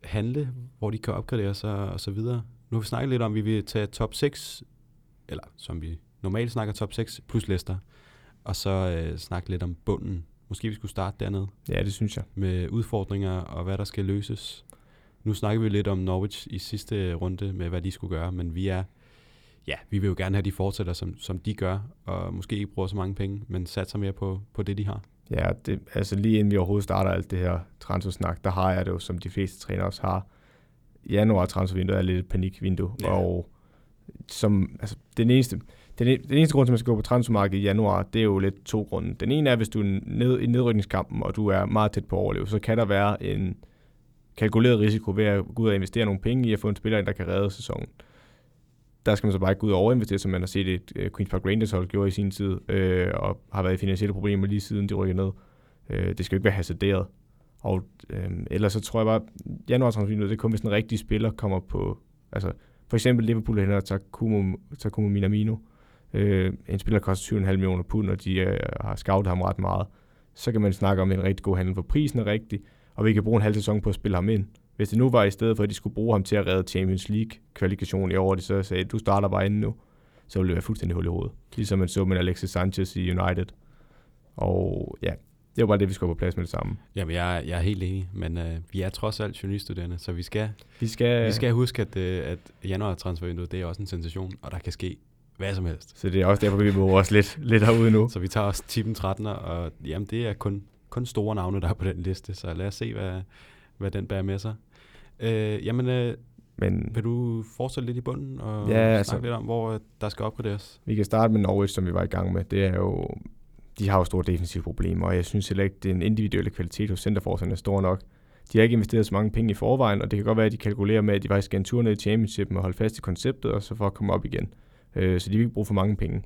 handle, hvor de kan opgradere sig og så videre. Nu har vi snakket lidt om, at vi vil tage top 6, eller som vi normalt snakker top 6, plus Leicester, og så øh, snakke lidt om bunden. Måske vi skulle starte dernede. Ja, det synes jeg. Med udfordringer og hvad der skal løses. Nu snakker vi lidt om Norwich i sidste runde med, hvad de skulle gøre, men vi er ja, vi vil jo gerne have, at de fortsætter, som, som de gør, og måske ikke bruger så mange penge, men satser mere på, på det, de har. Ja, det, altså lige inden vi overhovedet starter alt det her transfersnak, der har jeg det jo, som de fleste trænere også har. Januar transfervinduet er lidt et panikvindue, ja. og som, altså, den eneste, den, den eneste grund til, at man skal gå på transfermarkedet i januar, det er jo lidt to grunde. Den ene er, hvis du er ned i nedrykningskampen, og du er meget tæt på at overleve, så kan der være en kalkuleret risiko ved at gå ud og investere nogle penge i at få en spiller, der kan redde sæsonen der skal man så bare ikke gå ud og overinvestere, som man har set et uh, Queen's Park Rangers hold gjorde i sin tid, øh, og har været i finansielle problemer lige siden de rykkede ned. Øh, det skal jo ikke være hasarderet. Og øh, ellers så tror jeg bare, januar det er kun hvis en rigtig spiller kommer på, altså for eksempel Liverpool henter Takumo, Takumo Minamino, øh, en spiller koster 7,5 millioner pund, og de øh, har scoutet ham ret meget, så kan man snakke om en rigtig god handel, for prisen er rigtig, og vi kan bruge en halv sæson på at spille ham ind. Hvis det nu var i stedet for, at de skulle bruge ham til at redde Champions League-kvalifikation i år, de så sagde, du starter bare inden nu, så ville det være fuldstændig hul i hovedet. Ligesom man så med Alexis Sanchez i United. Og ja, det var bare det, vi skulle på plads med det samme. Jamen, jeg, jeg er helt enig, men øh, vi er trods alt journaliststuderende, så vi skal, Vi skal, vi skal huske, at, øh, at januar transfervinduet, det er også en sensation, og der kan ske hvad som helst. Så det er også derfor, vi må også lidt, lidt herude nu. Så vi tager også tippen 13, og jamen, det er kun, kun store navne, der er på den liste, så lad os se, hvad, hvad den bærer med sig. Øh, jamen, øh, Men vil du fortsætte lidt i bunden og Ja, snakke altså- lidt om, hvor øh, der skal opgraderes? vi kan starte med Norwich, som vi var i gang med. Det er jo, de har jo store defensive problemer, og jeg synes heller ikke, at den individuelle kvalitet hos centerforsvarerne er stor nok. De har ikke investeret så mange penge i forvejen, og det kan godt være, at de kalkulerer med, at de faktisk skal en tur ned i championship og holde fast i konceptet, og så for at komme op igen. Øh, så de vil ikke bruge for mange penge.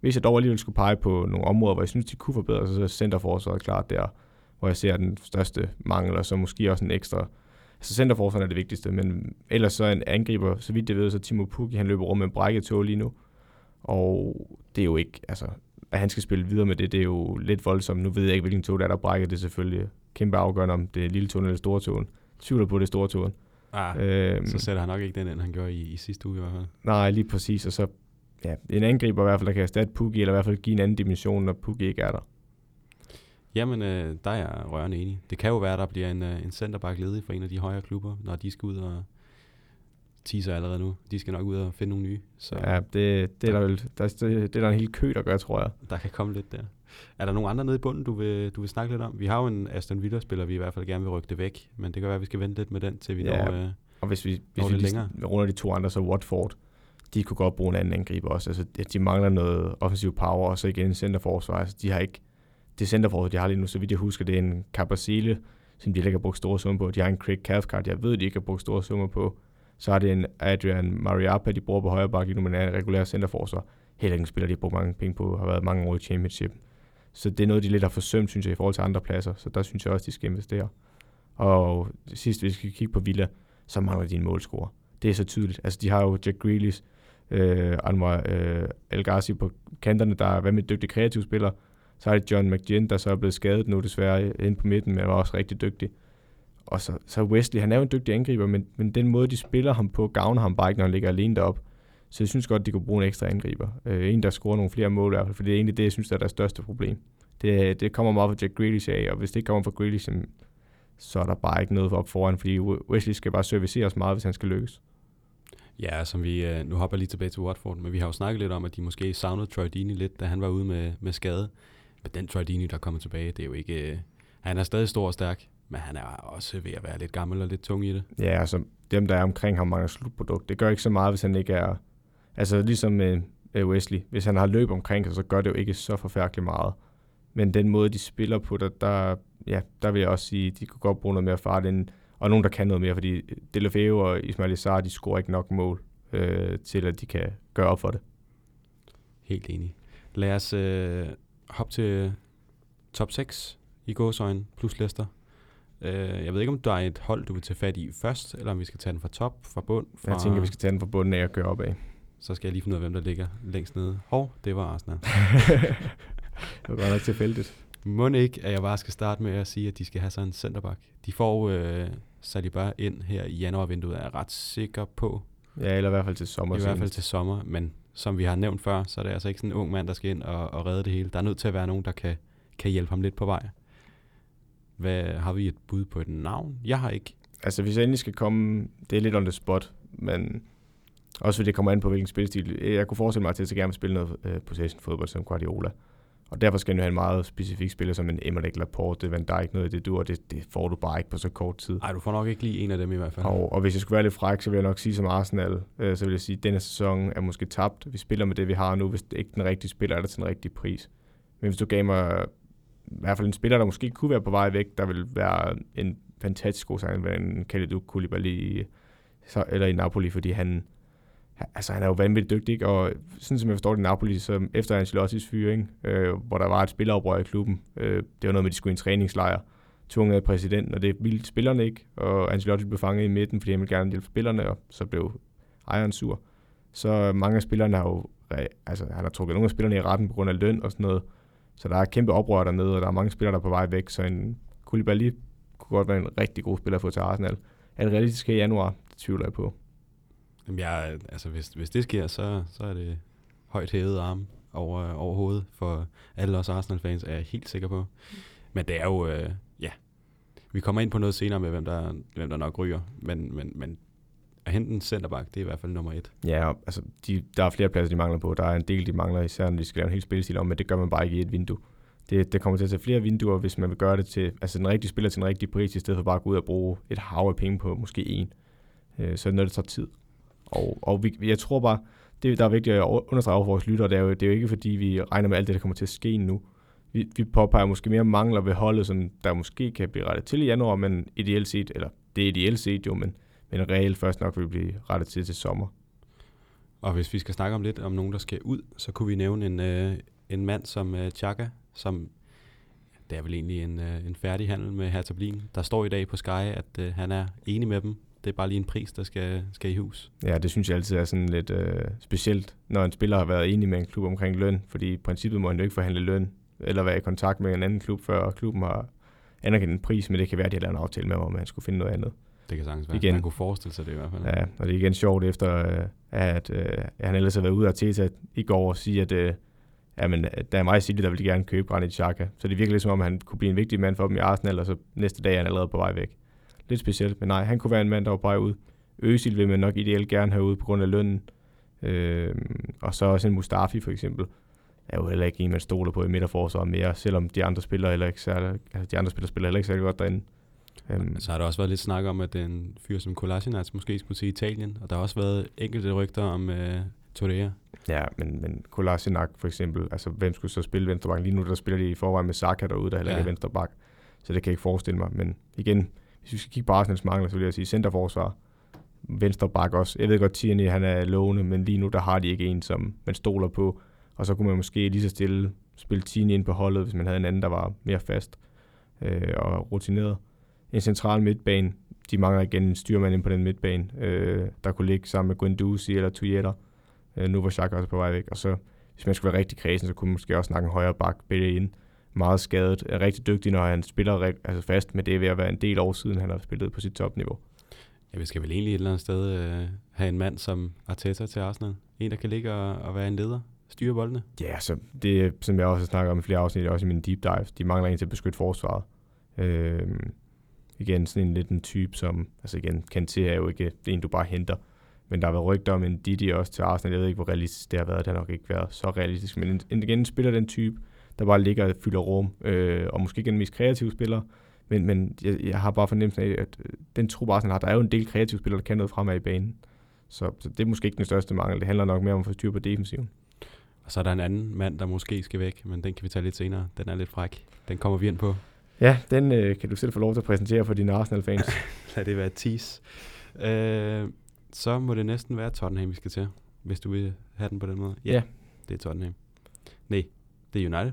Hvis jeg dog alligevel skulle pege på nogle områder, hvor jeg synes, de kunne forbedre sig, så er centerforsvaret klart der, hvor jeg ser den største mangel, og så måske også en ekstra. Så centerforsvaret er det vigtigste, men ellers så en angriber, så vidt jeg ved, så Timo Pukki, han løber rundt med en brækket tog lige nu. Og det er jo ikke, altså, at han skal spille videre med det, det er jo lidt voldsomt. Nu ved jeg ikke, hvilken tog der er, der brækker det er selvfølgelig kæmpe afgørende, om det er lille tog eller store togen. Tvivler på, det er store togen. Ah, Øhm, så sætter han nok ikke den ind, han gjorde i, i sidste uge i hvert fald. nej, lige præcis. Og så ja, en angriber i hvert fald, der kan erstatte Pukki, eller i hvert fald give en anden dimension, når Pukki ikke er der. Jamen, øh, der er jeg rørende enig. Det kan jo være, at der bliver en, øh, en centerback ledig for en af de højere klubber, når de skal ud og teaser allerede nu. De skal nok ud og finde nogle nye, så ja. Det, det, er der, vel, der, det, det er der en hel kø, der gør, tror jeg. der kan komme lidt der. Er der nogen andre nede i bunden, du vil, du vil snakke lidt om? Vi har jo en Aston Villa-spiller, vi i hvert fald gerne vil rykke det væk, men det kan være, at vi skal vente lidt med den, til vi Ja. når... Øh, Og hvis vi, hvis vi er lige længere. runder de to andre, så Watford, de kunne godt bruge en anden angriber også. Altså, de mangler noget offensiv power, og så igen en centerforsvar. Altså, de har ikke, det centerforsvar, de har lige nu, så vidt jeg husker, det er en Capacele, som de ikke har brugt store summer på. De har en Craig Cathcart, jeg ved, de ikke har brugt store summer på. Så er det en Adrian Mariappa, de bruger på højre bakke nu, men er en regulær centerforsvar. Heller ikke en spiller, de har brugt mange penge på, har været mange år i championship. Så det er noget, de lidt har forsømt, synes jeg, i forhold til andre pladser. Så der synes jeg også, de skal investere. Og sidst, hvis vi skal kigge på Villa, så mangler de en målscorer. Det er så tydeligt. Altså, de har jo Jack Grealish, øh, Anwar øh, El Ghazi på kanterne, der er hvad med dygtige kreative spillere. Så er det John McGinn, der så er blevet skadet nu desværre inde på midten, men var også rigtig dygtig. Og så, så Wesley, han er jo en dygtig angriber, men, men den måde, de spiller ham på, gavner ham bare ikke, når han ligger alene deroppe. Så jeg synes godt, de kunne bruge en ekstra angriber. Øh, en, der scorer nogle flere mål i hvert fald, for det er egentlig det, jeg synes, der er deres største problem. Det, det kommer meget fra Jack Grealish af, og hvis det ikke kommer fra Grealish, så er der bare ikke noget op foran, fordi Wesley skal bare servicere os meget, hvis han skal lykkes. Ja, som vi, øh, nu hopper jeg lige tilbage til Watford, men vi har jo snakket lidt om, at de måske savnede Troy Deeney lidt, da han var ude med, med skade. Men den Troy der er kommet tilbage, det er jo ikke... Øh, han er stadig stor og stærk, men han er også ved at være lidt gammel og lidt tung i det. Ja, altså dem, der er omkring ham, mangler slutprodukt. Det gør ikke så meget, hvis han ikke er... Altså ligesom med øh, Wesley. Hvis han har løb omkring sig, så gør det jo ikke så forfærdeligt meget. Men den måde, de spiller på, der, der, ja, der vil jeg også sige, de kunne godt bruge noget mere fart ind, og nogen, der kan noget mere, fordi Delafeu og Ismail Assar, de scorer ikke nok mål øh, til, at de kan gøre op for det. Helt enig. Lad os øh, hoppe til top 6 i gåsøjne plus Leicester. Øh, jeg ved ikke, om der er et hold, du vil tage fat i først, eller om vi skal tage den fra top, fra bund. Fra, Jeg tænker, vi skal tage den fra bunden af og køre op af. Så skal jeg lige finde ud af, hvem der ligger længst nede. Hov, det var Arsenal. det var godt nok tilfældigt. Må ikke, at jeg bare skal starte med at sige, at de skal have sådan en centerback. De får øh, Saliba ind her i januarvinduet, er jeg ret sikker på. Ja, eller i hvert fald til sommer. I hvert fald til sommer, men som vi har nævnt før, så er det altså ikke sådan en ung mand, der skal ind og, og redde det hele. Der er nødt til at være nogen, der kan, kan hjælpe ham lidt på vej. Hvad, har vi et bud på et navn? Jeg har ikke. Altså, hvis jeg endelig skal komme, det er lidt on the spot, men også fordi det kommer an på, hvilken spilstil. Jeg kunne forestille mig til, at jeg gerne vil spille noget øh, possession fodbold som Guardiola. Og derfor skal han jo have en meget specifik spiller, som en Emmerich Laporte, det Van Dijk, noget af det du, og det, det får du bare ikke på så kort tid. Ej, du får nok ikke lige en af dem i hvert fald. Og, og hvis jeg skulle være lidt fræk, så vil jeg nok sige som Arsenal, øh, så vil jeg sige, at denne sæson er måske tabt. Vi spiller med det, vi har nu. Hvis det ikke den rigtige spiller, er det til den rigtige pris. Men hvis du gav mig i hvert fald en spiller, der måske kunne være på vej væk, der vil være en fantastisk god sang, en Kalidou Koulibaly så, eller i Napoli, fordi han, altså han er jo vanvittigt dygtig, ikke? og sådan som jeg forstår det Napoli, så efter Ancelottis fyring, øh, hvor der var et spilleroprør i klubben, øh, det var noget med, at de skulle i en træningslejr, tvunget af præsidenten, og det ville spillerne ikke, og Ancelotti blev fanget i midten, fordi han ville gerne hjælpe spillerne, og så blev ejeren sur. Så mange af spillerne har jo, øh, altså han har trukket nogle af spillerne i retten på grund af løn og sådan noget, så der er kæmpe oprør dernede, og der er mange spillere, der er på vej væk, så en Koulibaly kunne godt være en rigtig god spiller at få til Arsenal. Er det realistisk i januar? Det tvivler jeg på. Jamen, jeg, altså, hvis, hvis det sker, så, så er det højt hævet arm over, over hovedet for alle os Arsenal-fans, er jeg helt sikker på. Men det er jo, øh, ja, vi kommer ind på noget senere med, hvem der, hvem der nok ryger, men, men, men at hente en centerback, det er i hvert fald nummer et. Ja, altså, de, der er flere pladser, de mangler på. Der er en del, de mangler, især når de skal lave en helt spillestil om, men det gør man bare ikke i et vindue. Det, det kommer til at tage flere vinduer, hvis man vil gøre det til, altså den rigtige spiller til en rigtig pris, i stedet for bare at gå ud og bruge et hav af penge på måske en. Øh, så er det noget, det tager tid. Og, og vi, jeg tror bare, det, der er vigtigt at understrege over for vores lyttere, det er, jo, det er jo ikke fordi, vi regner med alt det, der kommer til at ske nu. Vi, vi påpeger måske mere mangler ved holdet, som der måske kan blive rettet til i januar, men ideelt set, eller det er ideelt set jo, men, men reelt først nok vil blive rettet til til sommer. Og hvis vi skal snakke om lidt om nogen, der skal ud, så kunne vi nævne en, øh, en mand som øh, Chaka, som det er vel egentlig en, øh, en færdig handel med Hertha Blin. Der står i dag på Sky, at øh, han er enig med dem. Det er bare lige en pris, der skal, skal i hus. Ja, det synes jeg altid er sådan lidt øh, specielt, når en spiller har været enig med en klub omkring løn, fordi i princippet må han jo ikke forhandle løn, eller være i kontakt med en anden klub, før klubben har anerkendt en pris, men det kan være, at de har lavet en aftale med, om man skulle finde noget andet. Det kan sagtens være. Igen, man kunne forestille sig det i hvert fald. Ja, og det er igen sjovt efter, øh, at øh, han ellers har været ude af Teta i går og sige, at øh, jamen, der er meget City, der vil gerne købe Granit Xhaka. Så det virker lidt som om, han kunne blive en vigtig mand for dem i Arsenal, og så næste dag er han allerede på vej væk. Lidt specielt, men nej, han kunne være en mand, der var vej ud. Øsil vil man nok ideelt gerne have ud på grund af lønnen. Øh, og så også en Mustafi for eksempel er jo heller ikke en, man stoler på i midterforsvaret mere, selvom de andre spillere heller ikke særlig, altså de andre spillere spiller heller ikke særlig godt derinde. Um, så har der også været lidt snak om, at den fyr som Kolasinac måske skulle til Italien, og der har også været enkelte rygter om uh, Torreira. Ja, men, men Kolasinac for eksempel, altså hvem skulle så spille venstreback? Lige nu der spiller de i forvejen med Saka derude, der heller ja. ikke er venstreback. Så det kan jeg ikke forestille mig. Men igen, hvis vi skal kigge på Arsenals mangler, så vil jeg sige centerforsvar, venstre bak også. Jeg ved godt, Tierney han er lovende, men lige nu der har de ikke en, som man stoler på. Og så kunne man måske lige så stille spille Tierney ind på holdet, hvis man havde en anden, der var mere fast øh, og rutineret. En central midtbane, de mangler igen en styrmand ind på den midtbane, øh, der kunne ligge sammen med Guendouzi eller Tuyeta. Øh, nu var Xhaka også på vej væk. Og så, hvis man skulle være rigtig kredsen, så kunne man måske også snakke en højere bak, bedre ind. Meget skadet. Er rigtig dygtig, når han spiller altså fast, men det er ved at være en del år siden, han har spillet på sit topniveau. Ja, vi skal vel egentlig et eller andet sted øh, have en mand som Arteta til Arsenal. En, der kan ligge og, og være en leder, styre boldene. Ja, så det som jeg også har snakket om i flere afsnit, også i min deep dive, de mangler en til at beskytte forsvaret. Øh, igen, sådan en lidt en type, som, altså igen, Kanté er jo ikke en, du bare henter. Men der har været rygter om en Didi også til Arsenal. Jeg ved ikke, hvor realistisk det har været. Det har nok ikke været så realistisk. Men en, igen spiller den type, der bare ligger og fylder rum. Øh, og måske ikke den mest kreative spiller. Men, men jeg, jeg har bare fornemmelsen af, at øh, den trup Arsenal har, der er jo en del kreative spillere, der kan noget fremad i banen. Så, så det er måske ikke den største mangel. Det handler nok mere om at få styr på defensiven. Og så er der en anden mand, der måske skal væk, men den kan vi tage lidt senere. Den er lidt fræk. Den kommer vi ind på. Ja, den øh, kan du selv få lov til at præsentere for dine Arsenal-fans. Lad det være tease. Øh, så må det næsten være Tottenham, vi skal til, hvis du vil have den på den måde. Ja. Det er Tottenham. Nej, det er United.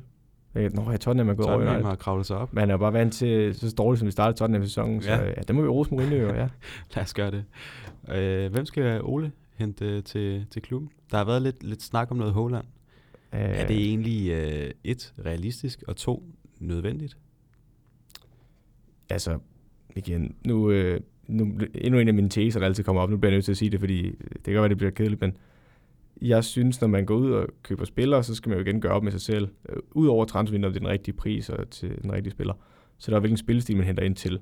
Nå, ja, Tottenham er gået Tottenham over United. har kravlet sig op. Men han er bare vant til så dårligt, som vi startede Tottenham-sæsonen, så ja, ja det må vi rose Mourinho jo, ja. Lad os gøre det. Øh, hvem skal Ole hente til, til klubben? Der har været lidt, lidt snak om noget Holland. Øh, er det egentlig øh, et, realistisk, og to, nødvendigt? Altså, igen, nu, øh, nu, endnu en af mine teser, der altid kommer op, nu bliver jeg nødt til at sige det, fordi det kan godt være, det bliver kedeligt, men jeg synes, når man går ud og køber spillere, så skal man jo igen gøre op med sig selv. Øh, udover transfervinduet, det er den rigtige pris og til den rigtige spiller, så der er hvilken spillestil, man henter ind til.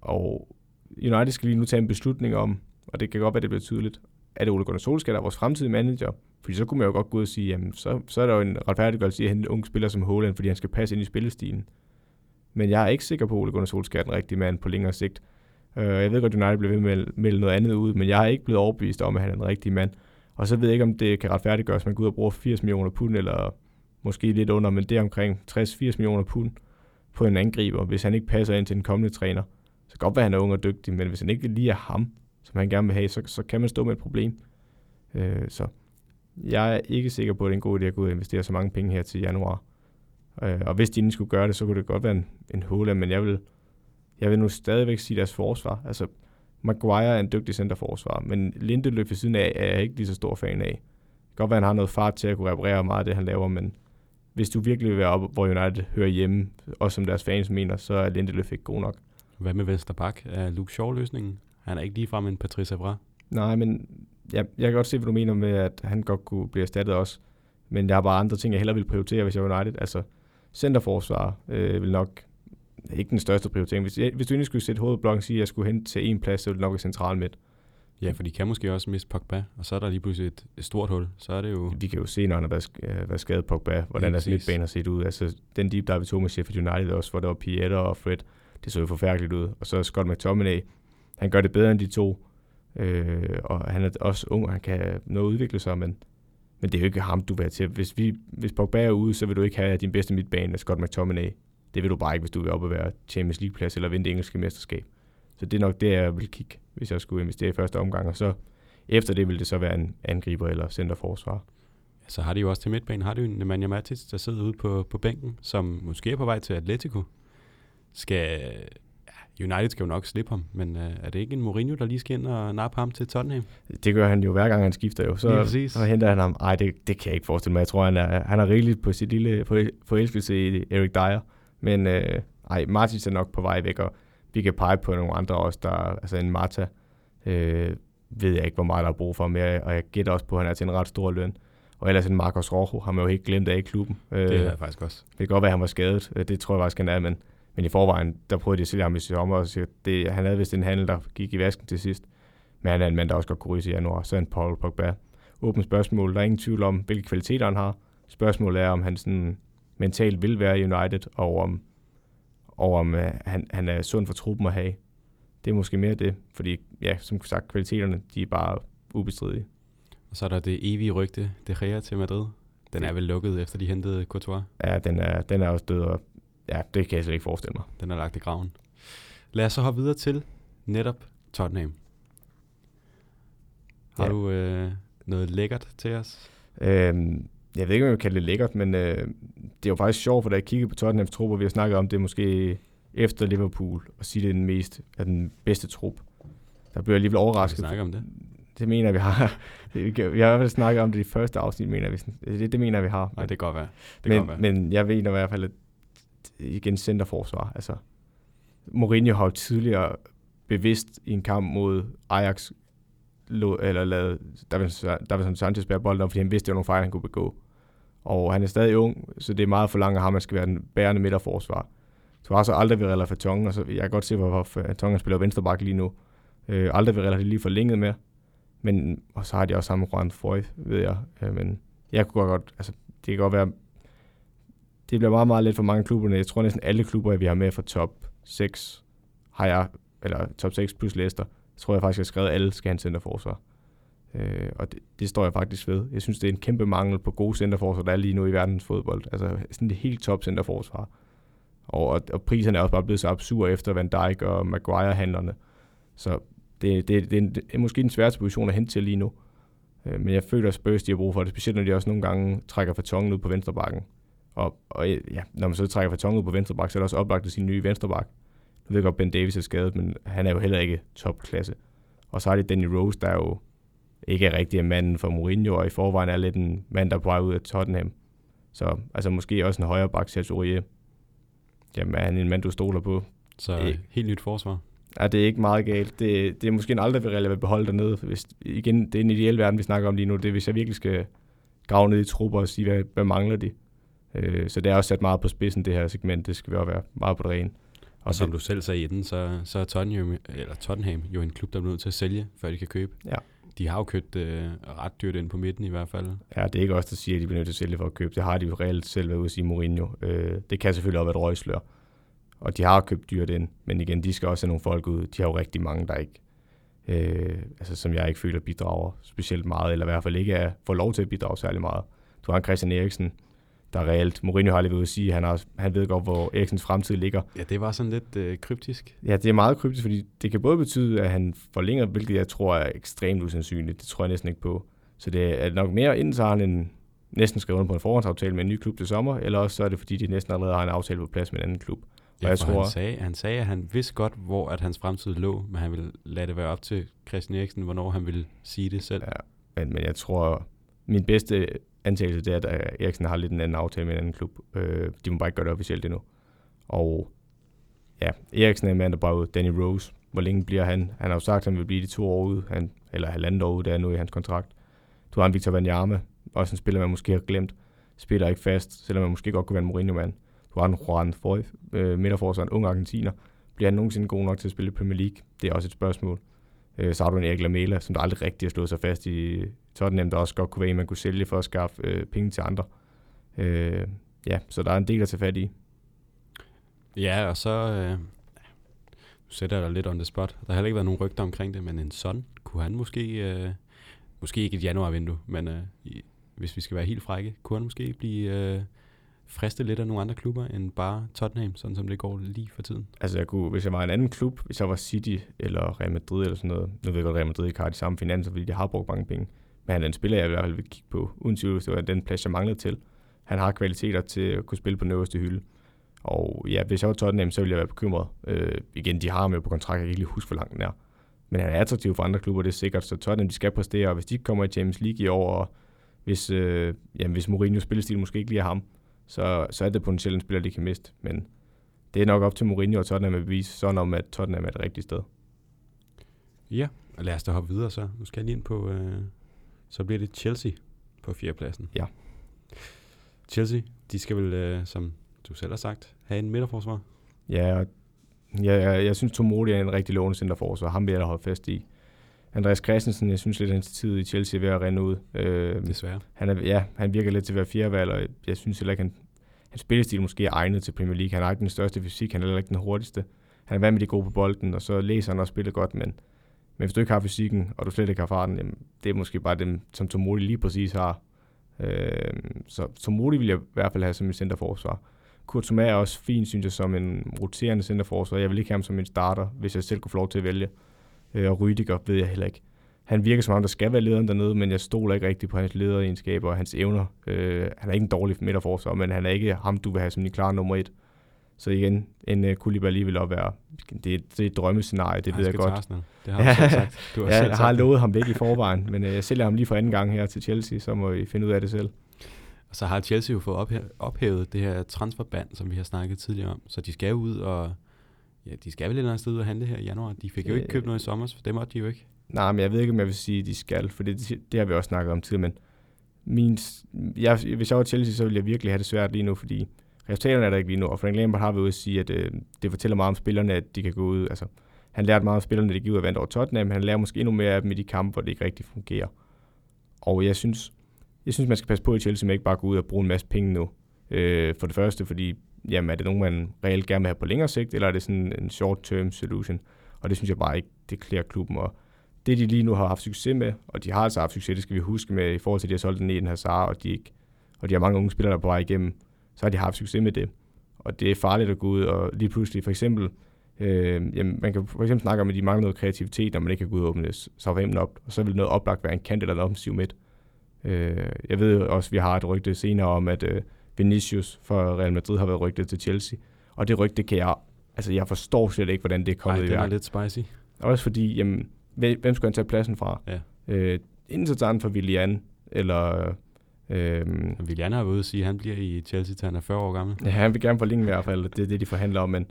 Og United skal lige nu tage en beslutning om, og det kan godt være, det bliver tydeligt, er det Ole Gunnar Solskjaer, der er vores fremtidige manager? Fordi så kunne man jo godt gå ud og sige, jamen så, så er der jo en retfærdiggørelse i at hente en ung spiller som Haaland, fordi han skal passe ind i spillestilen. Men jeg er ikke sikker på, at Ole Gunnar Solskjaer er den rigtige mand på længere sigt. Øh, jeg ved godt, at United bliver ved med at melde noget andet ud, men jeg er ikke blevet overbevist om, at han er den rigtige mand. Og så ved jeg ikke, om det kan retfærdiggøres, at man går ud og bruger 80 millioner pund, eller måske lidt under, men det er omkring 60-80 millioner pund på en angriber, hvis han ikke passer ind til den kommende træner. Så godt være, at han er ung og dygtig, men hvis han ikke lige er ham, som han gerne vil have, så, så kan man stå med et problem. Øh, så jeg er ikke sikker på, at det er en god idé at gå ud og investere så mange penge her til januar. Øh, og hvis de ikke skulle gøre det, så kunne det godt være en, en hula, men jeg vil, jeg vil nu stadigvæk sige deres forsvar. Altså, Maguire er en dygtig centerforsvar, men Lindeløf ved siden af er jeg ikke lige så stor fan af. Det kan godt være, at han har noget fart til at kunne reparere meget af det, han laver, men hvis du virkelig vil være op, hvor United hører hjemme, og som deres fans mener, så er Lindeløf ikke god nok. Hvad med Vesterbak? Er Luke Shaw løsningen? Han er ikke ligefrem en Patrice Evra. Nej, men jeg, jeg kan godt se, hvad du mener med, at han godt kunne blive erstattet også. Men jeg har bare andre ting, jeg hellere vil prioritere, hvis jeg er United. Altså, centerforsvar øh, vil nok ikke den største prioritering. Hvis, jeg, hvis du egentlig skulle sætte hovedblokken og sige, at jeg skulle hen til en plads, så ville det nok være central midt. Ja, for de kan måske også miste Pogba, og så er der lige pludselig et, et stort hul. Så er det jo... Vi kan jo se, når han har været, øh, været skadet Pogba, hvordan deres midtbane har set ud. Altså, den deep dive, vi tog med Sheffield United også, hvor der var Pieter og Fred, det så jo forfærdeligt ud. Og så Scott McTominay, han gør det bedre end de to. Øh, og han er også ung, og han kan nå at udvikle sig, men, men det er jo ikke ham, du vil have til. Hvis, vi, hvis Pogba er ude, så vil du ikke have din bedste midtbane af Scott McTominay. Det vil du bare ikke, hvis du vil op og være Champions League-plads eller vinde det engelske mesterskab. Så det er nok det, jeg vil kigge, hvis jeg skulle investere i første omgang. Og så efter det vil det så være en angriber eller centerforsvar. Så har de jo også til midtbanen, har de jo Nemanja Matic, der sidder ude på, på bænken, som måske er på vej til Atletico. Skal, ja, United skal jo nok slippe ham, men øh, er det ikke en Mourinho, der lige skal ind og nappe ham til Tottenham? Det gør han jo hver gang han skifter jo. Så, så henter han ham. Ej, det, det kan jeg ikke forestille mig. Jeg tror, han er, han er rigeligt på sit lille for, forelskelse i Erik Dyer. Men øh, ej, Martins er nok på vej væk, og vi kan pege på nogle andre også, der, altså en Marta, øh, ved jeg ikke, hvor meget der er brug for mere, og jeg gætter også på, at han er til en ret stor løn. Og ellers en Marcos Rojo har man jo helt glemt af i klubben. Øh, Det er jeg faktisk også. det kan godt være, at han var skadet. Øh, Det tror jeg faktisk, han er, men, men i forvejen, der prøvede de at sælge ham i sommer, og siger, det, han havde vist en handel, der gik i vasken til sidst. Men han er en mand, der også godt kunne ryge i januar. Så er en Paul Pogba. Åbent spørgsmål. Der er ingen tvivl om, hvilke kvaliteter han har. Spørgsmålet er, om han sådan mentalt vil være i United, og om, og om uh, han, han er sund for truppen at have. Det er måske mere det, fordi ja, som sagt, kvaliteterne, de er bare ubestridige. Og så er der det evige rygte, De Gea til Madrid. Den er vel lukket, efter de hentede Courtois. Ja, den er, den er også død, og ja, det kan jeg slet ikke forestille mig. Den er lagt i graven. Lad os så hoppe videre til netop Tottenham. Har Ja. du øh, noget lækkert til os? Øhm, jeg ved ikke, om jeg vil kalde det lækkert, men øh, det er jo faktisk sjovt, for da jeg kiggede på Tottenhams trupper, vi har snakket om det måske efter Liverpool, og sige, det er den mest er den bedste trup. Der blev jeg alligevel Skal vi overrasket. snakke om det? Det mener jeg, vi har. Vi kan- vi har i hvert fald snakket om det i første afsnit, mener vi. Det, det mener jeg, vi har. Nej, det kan godt være. Det kan godt være. men, men jeg ved i hvert fald, at igen centerforsvar. Altså, Mourinho har jo tidligere bevidst i en kamp mod Ajax lå, eller der vil Sanchez bære bolden op, fordi han vidste, det var nogle fejl, han kunne begå. Og han er stadig ung, så det er meget for langt af ham, at han skal være den bærende midterforsvar. Så har så aldrig Virella Rella Fatongen, og så jeg kan godt se, hvorfor Fatongen spiller venstreback lige nu. Øh, aldrig ved Rella lige forlænget med. Men, og så har de også sammen Juan Foy, ved jeg. Øh, men jeg kunne godt, altså, det kan godt være, det bliver meget, meget let for mange klubber. Jeg tror næsten alle klubber, vi har med fra top 6, har jeg, eller top 6 plus Leicester, tror jeg faktisk, jeg har skrevet, at alle skal have en centerforsvar. Øh, og det, det, står jeg faktisk ved. Jeg synes, det er en kæmpe mangel på gode centerforsvar, der er lige nu i verdens fodbold. Altså sådan det helt top centerforsvar. Og, og, og priserne er også bare blevet så absurde efter Van Dijk og Maguire-handlerne. Så det, det, det, er en, det er måske den sværeste position at hente til lige nu. Øh, men jeg føler, at Spurs de har brug for det, specielt når de også nogle gange trækker fartongen ud på venstrebakken. Og, og ja, når man så trækker fartongen ud på venstrebakken, så er det også oplagt til sin nye venstreback. Jeg ved godt, Ben Davis er skadet, men han er jo heller ikke topklasse. Og så har de Danny Rose, der er jo ikke rigtig en mand for Mourinho, og i forvejen er lidt en mand, der er på vej ud af Tottenham. Så altså måske også en højre bak, Sergio. Jamen, er han en mand, du stoler på? Så Øh. helt nyt forsvar. Ja, det er ikke meget galt. Det, det er måske en aldrig vil vil beholde dernede. Hvis, igen, det er en ideel verden, vi snakker om lige nu. Det er, hvis jeg virkelig skal grave ned i trupper og sige, hvad, hvad mangler de? Øh, så det er også sat meget på spidsen, det her segment. Det skal vi også være meget på det rene. Og som det, du selv sagde i den, så, så er Tottenham, eller Tottenham jo en klub, der er nødt til at sælge, før de kan købe. Ja. De har jo købt øh, ret dyrt ind på midten i hvert fald. Ja, det er ikke også der siger, at de bliver nødt til at sælge for at købe. Det har de jo reelt selv været ude at sige Mourinho. Øh, det kan selvfølgelig også være et røgslør. Og de har købt dyrt ind, men igen, de skal også have nogle folk ud. De har jo rigtig mange, der ikke, øh, altså som jeg ikke føler bidrager specielt meget, eller i hvert fald ikke er, får lov til at bidrage særlig meget. Du har en Christian Eriksen, der er reelt. Mourinho har lige ved at sige, at han, har, han ved godt, hvor Eriksens fremtid ligger. Ja, det var sådan lidt øh, kryptisk. Ja, det er meget kryptisk, fordi det kan både betyde, at han forlænger, hvilket jeg tror er ekstremt usandsynligt. Det tror jeg næsten ikke på. Så det er nok mere, enten så har han en, næsten skrevet under på en forhåndsaftale med en ny klub til sommer, eller også så er det, fordi de næsten allerede har en aftale på plads med en anden klub. Ja, jeg for tror- han, sagde, han sagde, at han vidste godt, hvor at hans fremtid lå, men han ville lade det være op til Christian Eriksen, hvornår han ville sige det selv. Ja, men, men jeg tror, min bedste antagelse det er, at øh, Eriksen har lidt en anden aftale med en anden klub. Øh, de må bare ikke gøre det officielt endnu. Og ja, Eriksen er en mand, der bare ud. Danny Rose, hvor længe bliver han? Han har jo sagt, at han vil blive de to år ude, han, eller halvandet år ude, det er nu i hans kontrakt. Du har en Victor Wanyama, også en spiller, man måske har glemt. Spiller ikke fast, selvom man måske godt kunne være en Mourinho-mand. Du har en Juan Foy, øh, midterforsvar, en ung argentiner. Bliver han nogensinde god nok til at spille i Premier League? Det er også et spørgsmål. Øh, så har du en Erik Lamela, som der aldrig rigtig har slået sig fast i Tottenham, der også godt kunne være en, man kunne sælge for at skaffe øh, penge til andre. Øh, ja, så der er en del at tage fat i. Ja, og så øh, nu sætter jeg dig lidt on the spot. Der har heller ikke været nogen rygter omkring det, men en son, kunne han måske, øh, måske ikke et januarvindue, men øh, i, hvis vi skal være helt frække, kunne han måske blive øh, fristet lidt af nogle andre klubber end bare Tottenham, sådan som det går lige for tiden? Altså, jeg kunne, hvis jeg var en anden klub, hvis jeg var City eller Real Madrid eller sådan noget, nu ved jeg godt, Real Madrid ikke har de samme finanser, fordi de har brugt mange penge, men han er en spiller, jeg i hvert fald vil kigge på, uden tvivl, hvis det var den plads, jeg manglede til. Han har kvaliteter til at kunne spille på den øverste hylde. Og ja, hvis jeg var Tottenham, så ville jeg være bekymret. Øh, igen, de har ham jo på kontrakt, jeg kan ikke lige huske, hvor langt den er. Men han er attraktiv for andre klubber, det er sikkert. Så Tottenham, de skal præstere, og hvis de kommer i Champions League i år, og hvis, øh, jamen, hvis Mourinho spillestil måske ikke lige er ham, så, så er det potentielt en spiller, de kan miste. Men det er nok op til Mourinho og Tottenham at bevise sådan om, at Tottenham er det rigtige sted. Ja, og lad os da hoppe videre så. Nu skal jeg lige ind på, øh, så bliver det Chelsea på fjerdepladsen. Ja. Chelsea, de skal vel, øh, som du selv har sagt, have en midterforsvar. Ja, ja, jeg, jeg synes, Tomodi er en rigtig lovende centerforsvar. Ham vil jeg da holde fast i. Andreas Christensen, jeg synes lidt, at hans tid i Chelsea er ved at rende ud. Øh, Desværre. Han er, ja, han virker lidt til at være fjerdevalg, og jeg synes heller ikke, han, hans spillestil måske er egnet til Premier League. Han har ikke den største fysik, han er heller ikke den hurtigste. Han er vant med de gode på bolden, og så læser han også spillet godt, men, men hvis du ikke har fysikken, og du slet ikke har farten, jamen, det er måske bare dem, som Tomodi lige præcis har. Øh, så Tomodi vil jeg i hvert fald have som en centerforsvar. Kurt Thomas er også fint, synes jeg, som en roterende centerforsvar. Jeg vil ikke have ham som en starter, hvis jeg selv kunne få lov til at vælge. Øh, og Rydiger ved jeg heller ikke. Han virker som ham, der skal være lederen dernede, men jeg stoler ikke rigtig på hans lederegenskaber og hans evner. Øh, han er ikke en dårlig midterforsvar, men han er ikke ham, du vil have som din klare nummer et. Så igen, en uh, Koulibaly vil også være, det, det er et drømmescenarie, det ved jeg godt. Det har du sagt. Du har ja, jeg har lovet ham væk i forvejen, men uh, jeg sælger ham lige for anden gang her til Chelsea, så må I finde ud af det selv. Og så har Chelsea jo fået ophævet det her transferband, som vi har snakket tidligere om. Så de skal ud og... Ja, de skal vel et eller andet sted ud og handle her i januar. De fik jo ikke købt noget i sommer, for det måtte de jo ikke. Nej, men jeg ved ikke, om jeg vil sige, at de skal, for det, det har vi også snakket om tidligere, men min, jeg, hvis jeg var Chelsea, så ville jeg virkelig have det svært lige nu, fordi resultaterne er der ikke lige nu, og Frank Lampard har vi ude at sige, at øh, det fortæller meget om spillerne, at de kan gå ud, altså han lærte meget om spillerne, at de gik ud og vandt over Tottenham, men han lærer måske endnu mere af dem i de kampe, hvor det ikke rigtig fungerer. Og jeg synes, jeg synes, man skal passe på i Chelsea med ikke bare gå ud og bruge en masse penge nu. Øh, for det første, fordi jamen, er det nogen, man reelt gerne vil have på længere sigt, eller er det sådan en short-term solution? Og det synes jeg bare ikke, det klæder klubben. Og det, de lige nu har haft succes med, og de har altså haft succes, det skal vi huske med, i forhold til, at de har solgt den i den her Hazard, og de, ikke, og de har mange unge spillere, der er på vej igennem, så har de haft succes med det. Og det er farligt at gå ud og lige pludselig, for eksempel, øh, jamen, man kan for eksempel snakke om, at de mangler noget kreativitet, når man ikke kan gå ud og åbne Southampton op, og så vil noget oplagt være en kant eller en offensiv midt. Øh, jeg ved også, at vi har et rygte senere om, at øh, Vinicius for Real Madrid har været rygtet til Chelsea. Og det rygte kan jeg... Altså, jeg forstår slet ikke, hvordan det er kommet Ej, i værk. det er lidt spicy. Også fordi, jamen, hvem skal han tage pladsen fra? Ja. Øh, enten så tager han for Willian, eller... Øh, Willian har været ude at sige, at han bliver i Chelsea, til han er 40 år gammel. Ja, han vil gerne forlænge i hvert fald. Det er det, de forhandler om. Men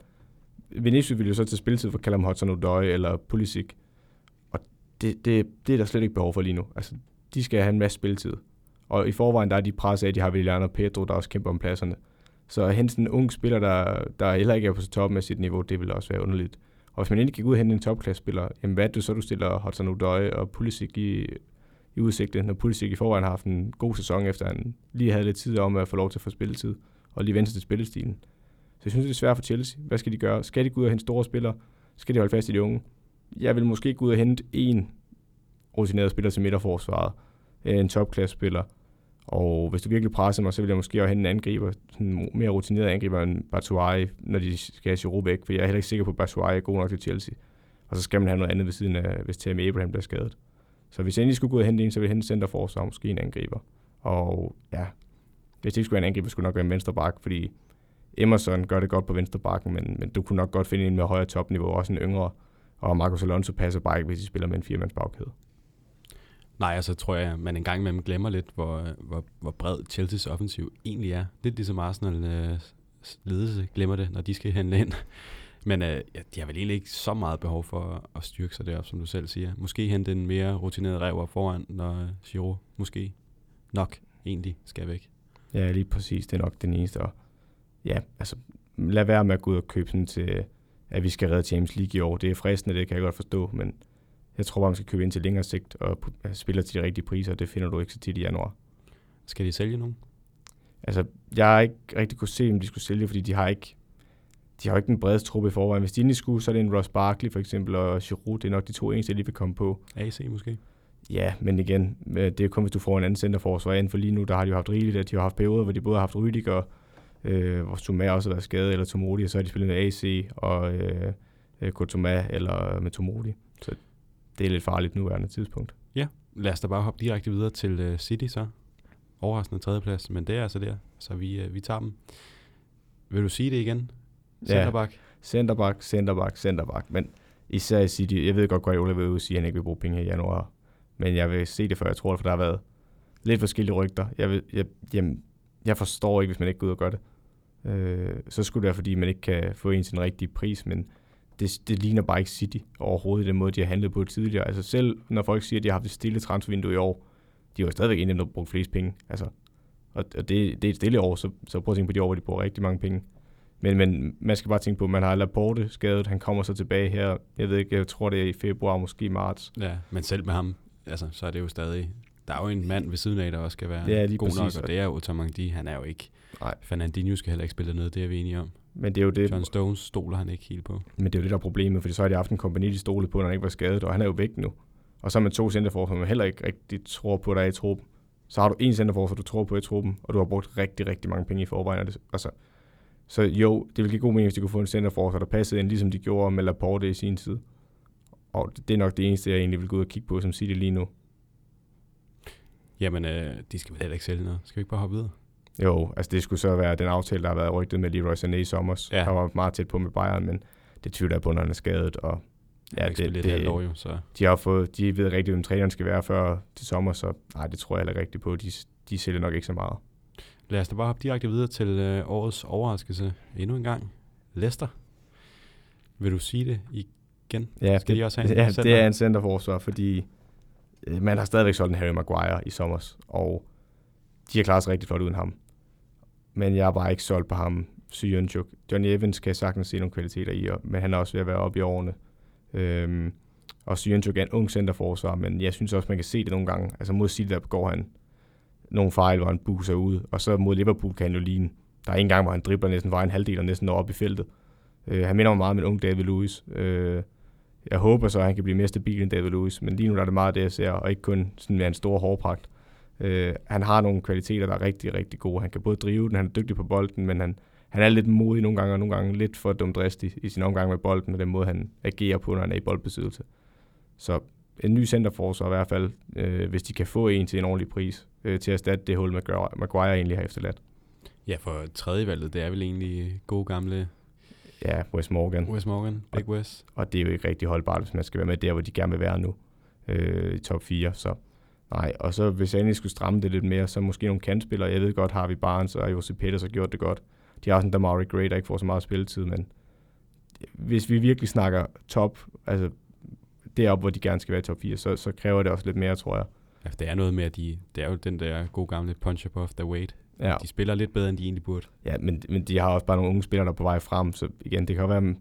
Vinicius vil jo så til spilletid for Callum Hudson-Odoi eller Pulisic. Og det, det, det er der slet ikke behov for lige nu. Altså, de skal have en masse spilletid. Og i forvejen, der er de presset af, at de har Willian og Pedro, der også kæmper om pladserne. Så at hente en ung spiller, der, der heller ikke er på toppen af sit niveau, det vil også være underligt. Og hvis man endelig gik ud og hente en topklasse-spiller, jamen hvad er det så, du stiller Hudson Odoi og Pulisic i, i udsigte, når Pulisic i forvejen har haft en god sæson, efter han lige havde lidt tid om at få lov til at få spilletid, og lige vente til spillestilen. Så jeg synes, det er svært for Chelsea. Hvad skal de gøre? Skal de gå ud og hente store spillere? Skal de holde fast i de unge? Jeg vil måske gå ud og hente en rutineret spiller til midterforsvaret, en topklasse-spiller, og hvis du virkelig presser mig, så vil jeg måske også hente en angriber, en mere rutineret angriber end Batshuayi, når de skal have Giroud væk, for jeg er heller ikke sikker på, at Batshuayi er god nok til Chelsea. Og så skal man have noget andet ved siden af, hvis Tammy Abraham bliver skadet. Så hvis jeg endelig skulle gå ud og hente en, så ville jeg hente centerforsvar, måske en angriber. Og ja, hvis det ikke skulle være en angriber, skulle nok være en venstre bak, fordi Emerson gør det godt på venstre bakken, men, men du kunne nok godt finde en med højere topniveau, også en yngre. Og Marcos Alonso passer bare ikke, hvis de spiller med en firemands bagkæde. Nej, altså tror jeg, man en gang imellem glemmer lidt, hvor, hvor, hvor bred Chelsea's offensiv egentlig er. Lidt ligesom Arsenal øh, ledelse glemmer det, når de skal handle ind. Men øh, ja, de har vel egentlig ikke så meget behov for at styrke sig derop, som du selv siger. Måske hente en mere rutineret rev foran, når Giro måske nok egentlig skal væk. Ja, lige præcis. Det er nok den eneste. Og ja, altså lad være med at gå ud og købe sådan til, at vi skal redde Champions League i år. Det er fristende, det kan jeg godt forstå, men jeg tror bare, man skal købe ind til længere sigt og spille til de rigtige priser, det finder du ikke så tit i januar. Skal de sælge nogen? Altså, jeg har ikke rigtig kunne se, om de skulle sælge, fordi de har ikke de har jo ikke den bredeste truppe i forvejen. Hvis de endelig skulle, så er det en Ross Barkley for eksempel, og Giroud, det er nok de to eneste, jeg lige vil komme på. AC måske? Ja, men igen, øh, det er kun, hvis du får en anden centerforsvar ind, for lige nu, der har de jo haft rigeligt, at de har haft perioder, hvor de både har haft Rydiger, øh, hvor Tomá også har været skadet, eller Tomodi, og så har de spillet med AC og øh, øh Kotoma eller med Tomodi. Så det er lidt farligt nu nuværende tidspunkt. Ja, lad os da bare hoppe direkte videre til uh, City så. Overraskende tredjeplads, men det er altså der, så vi, uh, vi tager dem. Vil du sige det igen? Centerback? Ja, centerback, centerback, centerback. Men især i City, jeg ved godt, at Ole vil sige, at han ikke vil bruge penge i januar. Men jeg vil se det, før jeg tror det, for der har været lidt forskellige rygter. Jeg, vil, jeg, jamen, jeg forstår ikke, hvis man ikke går ud og gør det. Øh, så skulle det være, fordi man ikke kan få en den rigtige pris, men det, det ligner bare ikke City overhovedet, den måde, de har handlet på tidligere. Altså selv når folk siger, at de har haft et stille transfervindue i år, de har jo stadigvæk en af dem, der har brugt flest penge. Altså, og, og det, det er et stille år, så, så prøv at tænke på de år, hvor de bruger rigtig mange penge. Men, men man skal bare tænke på, at man har Laporte skadet, han kommer så tilbage her, jeg ved ikke, jeg tror det er i februar, måske marts. Ja, men selv med ham, altså, så er det jo stadig, der er jo en mand ved siden af, der også skal være ja, lige god præcis. nok, og det er jo Otamendi, han er jo ikke, Nej. Fernandinho skal heller ikke spille noget, det er vi enige om. Men det er jo det. John Stones stoler han ikke helt på. Men det er jo det, der er problemet, for så har de haft en kompagni, de stolede på, når han ikke var skadet, og han er jo væk nu. Og så med to centerforsvar, man heller ikke rigtig tror på, der er i truppen. Så har du en centerforsvar, du tror på i truppen, og du har brugt rigtig, rigtig mange penge i forvejen. Altså, så jo, det ville give god mening, hvis de kunne få en centerforsvar, der passede ind, ligesom de gjorde med Laporte i sin tid. Og det er nok det eneste, jeg egentlig vil gå ud og kigge på, som siger det lige nu. Jamen, øh, de skal vel heller ikke sælge noget. Skal vi ikke bare hoppe videre? Jo, altså det skulle så være den aftale, der har været rygtet med Leroy Sané i sommer. Ja. Der var meget tæt på med Bayern, men det tvivler jeg på, når han er skadet. Og ja, det, det, det, år, jo, så. De har fået, de ved rigtig, hvem træneren skal være før til sommer, så nej, det tror jeg heller rigtigt på. De, de sælger nok ikke så meget. Lad os da bare hoppe direkte videre til øh, årets overraskelse endnu en gang. Leicester. Vil du sige det igen? Ja, Skal det, de også have en ja det er en centerforsvar, fordi øh, man har stadigvæk solgt en Harry Maguire i sommer, og de har klaret sig rigtig flot uden ham. Men jeg er bare ikke solgt på ham, Syrenchuk. Johnny Evans kan sagtens se nogle kvaliteter i, men han er også ved at være oppe i årene. Øhm, og Syrenchuk er en ung centerforsvar, men jeg synes også, man kan se det nogle gange. Altså mod City, der begår han nogle fejl, hvor han buser ud, og så mod Liverpool kan han jo ligne. Der er en gang, hvor han dribler næsten var en halvdel og næsten når op i feltet. Øh, han minder mig meget om en ung David Lewis. Øh, jeg håber så, at han kan blive mere stabil end David Lewis, men lige nu er det meget det, jeg ser, og ikke kun sådan med en stor hårpragt. Øh, han har nogle kvaliteter, der er rigtig, rigtig gode. Han kan både drive den, han er dygtig på bolden, men han, han er lidt modig nogle gange, og nogle gange lidt for dumdristig i sin omgang med bolden, og den måde, han agerer på, når han er i boldbesiddelse. Så en ny centerforsvar i hvert fald, øh, hvis de kan få en til en ordentlig pris, øh, til at erstatte det hul, Maguire egentlig har efterladt. Ja, for tredje valget, det er vel egentlig gode gamle... Ja, Wes Morgan. Wes Morgan, Big Wes. Og, og det er jo ikke rigtig holdbart, hvis man skal være med der, hvor de gerne vil være nu, øh, i top 4. Så nej, og så hvis jeg egentlig skulle stramme det lidt mere, så måske nogle kantspillere. Jeg ved godt, har vi Barnes og Jose Peters har gjort det godt. De har også en Damari Gray, der ikke får så meget spilletid, men hvis vi virkelig snakker top, altså deroppe, hvor de gerne skal være i top 4, så, så kræver det også lidt mere, tror jeg. Ja, det er noget med, at de, det er jo den der gode gamle punch above the weight. Ja. De spiller lidt bedre, end de egentlig burde. Ja, men, men de har også bare nogle unge spillere, der er på vej frem, så igen, det kan være,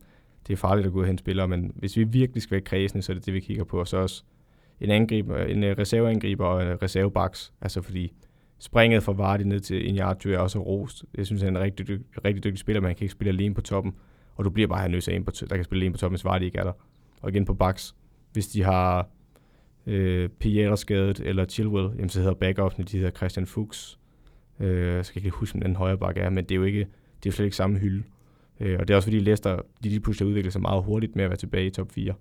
det er farligt at gå ud og hente spillere, men hvis vi virkelig skal være kredsende, så er det det, vi kigger på, og så også en angriber, en øh, reserveangriber og en reservebaks, altså fordi springet fra Vardy ned til Inyatu er også rost. Jeg synes, han er en rigtig, dyg, rigtig dygtig spiller, men han kan ikke spille alene på toppen, og du bliver bare nødt til en, på, der kan spille alene på toppen, hvis Vardy ikke er der. Og igen på baks, hvis de har øh, Pierre skadet, eller Chilwell, jamen, så hedder backupen, de hedder Christian Fuchs. Øh, jeg skal ikke huske, hvem den højre bakke er, men det er jo ikke, det er slet ikke samme hylde. Øh, og det er også fordi Leicester, de lige pludselig udvikler sig meget hurtigt med at være tilbage i top 4.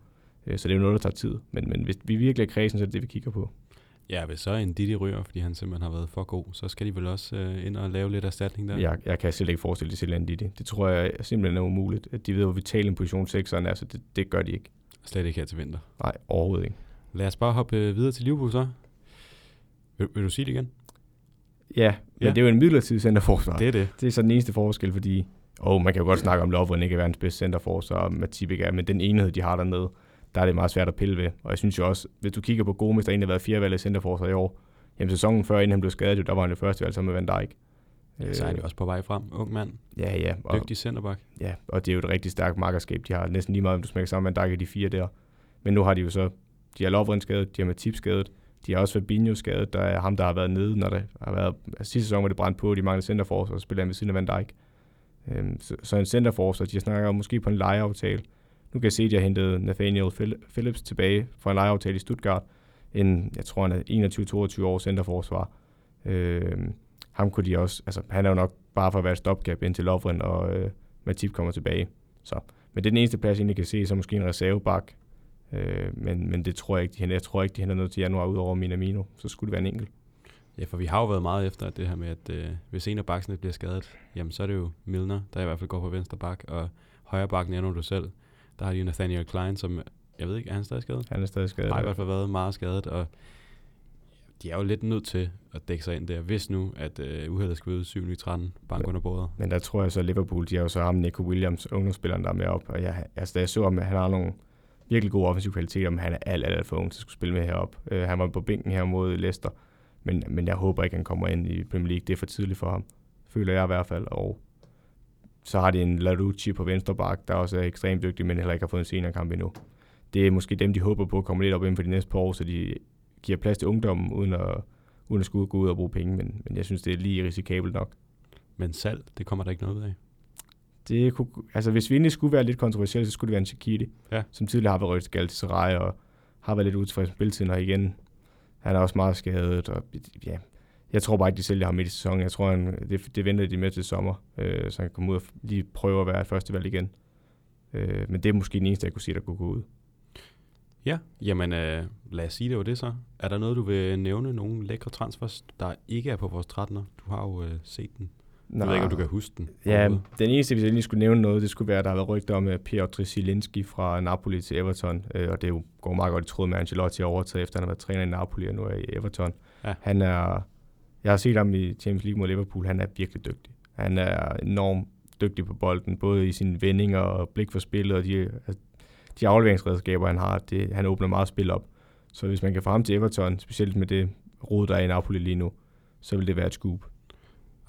Øh, så det er jo noget, der tager tid. Men, men hvis vi virkelig er kredsen, så er det det, vi kigger på. Ja, hvis så en Didi ryger, fordi han simpelthen har været for god, så skal de vel også øh, ind og lave lidt erstatning der? Jeg, jeg kan slet ikke forestille sig en Didi. Det tror jeg simpelthen er umuligt. At de ved, hvor vital en position 6'eren er, så det, det gør de ikke. Slet ikke her til vinter? Nej, overhovedet ikke. Lad os bare hoppe øh, videre til Liverpool så. Vil, vil du sige det igen? Ja, men ja. det er jo en midlertidig centerforsvar. Det er det. Det er så den eneste forskel, fordi oh, man kan jo godt snakke om Lovren ikke er verdens bedste centerforsvar, og Matip er, men den enhed, de har dernede, der er det meget svært at pille ved. Og jeg synes jo også, hvis du kigger på Gomes, der egentlig har været fire valg i centerforsvar i år, jamen sæsonen før, inden han blev skadet, der var han det første valg sammen med Van Dijk. Ja, så er de også på vej frem. Ung mand, Ja, ja. Og, dygtig centerback. ja, og det er jo et rigtig stærkt markerskab. De har næsten lige meget, om du smækker sammen, man de fire der. Men nu har de jo så, de har Lovren skadet, de har Matip skadet, de har også Fabinho skadet, der er ham, der har været nede, når det har været, altså sidste sæson var det brændt på, de mangler centerforce, og så spiller han ved siden af Van Dijk. Øhm, så, så en centerforce, de snakker om måske på en lejeaftale. Nu kan jeg se, at de har hentet Nathaniel Phillips tilbage fra en lejeaftale i Stuttgart. En, jeg tror, han er 21-22 år centerforsvar. Øhm, ham kunne de også, altså han er jo nok bare for at være stopgap indtil Lovren og øh, Matip kommer tilbage. Så, men det er den eneste plads, jeg egentlig kan se, så måske en reservebak. Øh, men, men det tror jeg ikke, de henter. Jeg tror ikke, de henter noget til januar ud over Minamino. Så skulle det være en enkelt. Ja, for vi har jo været meget efter det her med, at øh, hvis en af baksene bliver skadet, jamen så er det jo Milner, der i hvert fald går på venstre bak, og højre bak nævner du selv. Der har de jo Nathaniel Klein, som, jeg ved ikke, er han stadig skadet? Han er stadig skadet. har i hvert fald været meget skadet, og de er jo lidt nødt til at dække sig ind der, hvis nu, at øh, uheldet skal ud 7 13 bank under bordet. Men der tror jeg så, at Liverpool, de har jo så ham, Nico Williams, ungdomsspilleren, der er med op. Og jeg, altså, da jeg så ham, han har nogle virkelig gode offensiv kvaliteter, men han er alt, alt, alt for ung til at skulle spille med herop. Uh, han var på bænken her mod Leicester, men, men jeg håber ikke, han kommer ind i Premier League. Det er for tidligt for ham, føler jeg i hvert fald. Og så har de en Larucci på venstre bak, der også er ekstremt dygtig, men heller ikke har fået en senere kamp endnu. Det er måske dem, de håber på at komme lidt op inden for de næste par år, så de giver plads til ungdommen, uden at, uden at skulle gå ud og bruge penge, men, men jeg synes, det er lige risikabelt nok. Men salg, det kommer der ikke noget ud af. Det kunne, altså hvis vi egentlig skulle være lidt kontroversielle, så skulle det være en Shaqiri, Ja. som tidligere har været rødt til Sarai og har været lidt utilfreds med spilletiden, og igen, han er også meget skadet, og ja, jeg tror bare ikke, de sælger ham midt i sæsonen. Jeg tror, han, det, det venter de med til sommer, øh, så han kan komme ud og lige prøve at være et førstevalg igen. Øh, men det er måske den eneste, jeg kunne sige, der kunne gå ud. Ja, jamen øh, lad os sige det var det så. Er der noget, du vil nævne, nogle lækre transfers, der ikke er på vores 13'er? Du har jo øh, set den. Jeg ved ikke, om du kan huske den. Ja, den eneste, hvis jeg lige skulle nævne noget, det skulle være, at der har været rygter om uh, Piotr Zielinski fra Napoli til Everton, uh, og det jo, går meget godt i tråd med Ancelotti overtaget, efter han har været træner i Napoli og nu er i Everton. Ja. Han er, jeg har set ham i Champions League mod Liverpool, han er virkelig dygtig. Han er enormt dygtig på bolden, både i sine vendinger og blik for spillet, og de, altså, de afleveringsredskaber, han har, det, han åbner meget spil op. Så hvis man kan få ham til Everton, specielt med det rod, der er i Napoli lige nu, så vil det være et scoop.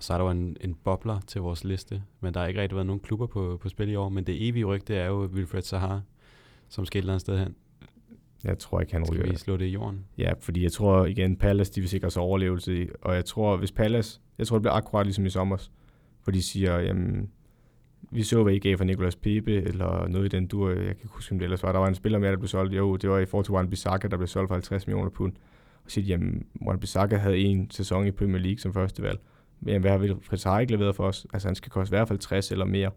Og så er der jo en, en bobler til vores liste, men der har ikke rigtig været nogen klubber på, på spil i år. Men det evige rygte er jo Wilfred Sahar, som skal et eller andet sted hen. Jeg tror ikke, han Skal ryger. vi slå det i jorden? Ja, fordi jeg tror igen, Palace, de vil sikre sig overlevelse, i- og jeg tror, hvis Palace, jeg tror, det bliver akkurat ligesom i sommer, hvor de siger, jamen, vi så, hvad I gav for Nicolas Pepe, eller noget i den dur, jeg kan ikke huske, om det ellers var. Der var en spiller mere, der blev solgt. Jo, det var i forhold til Juan Bissaka, der blev solgt for 50 millioner pund. Og siger, jamen, Juan Bissaka havde en sæson i Premier League som første valg. Men hvad har Wilfred Zaha ikke leveret for os? Altså, han skal koste i hvert fald 60 eller mere.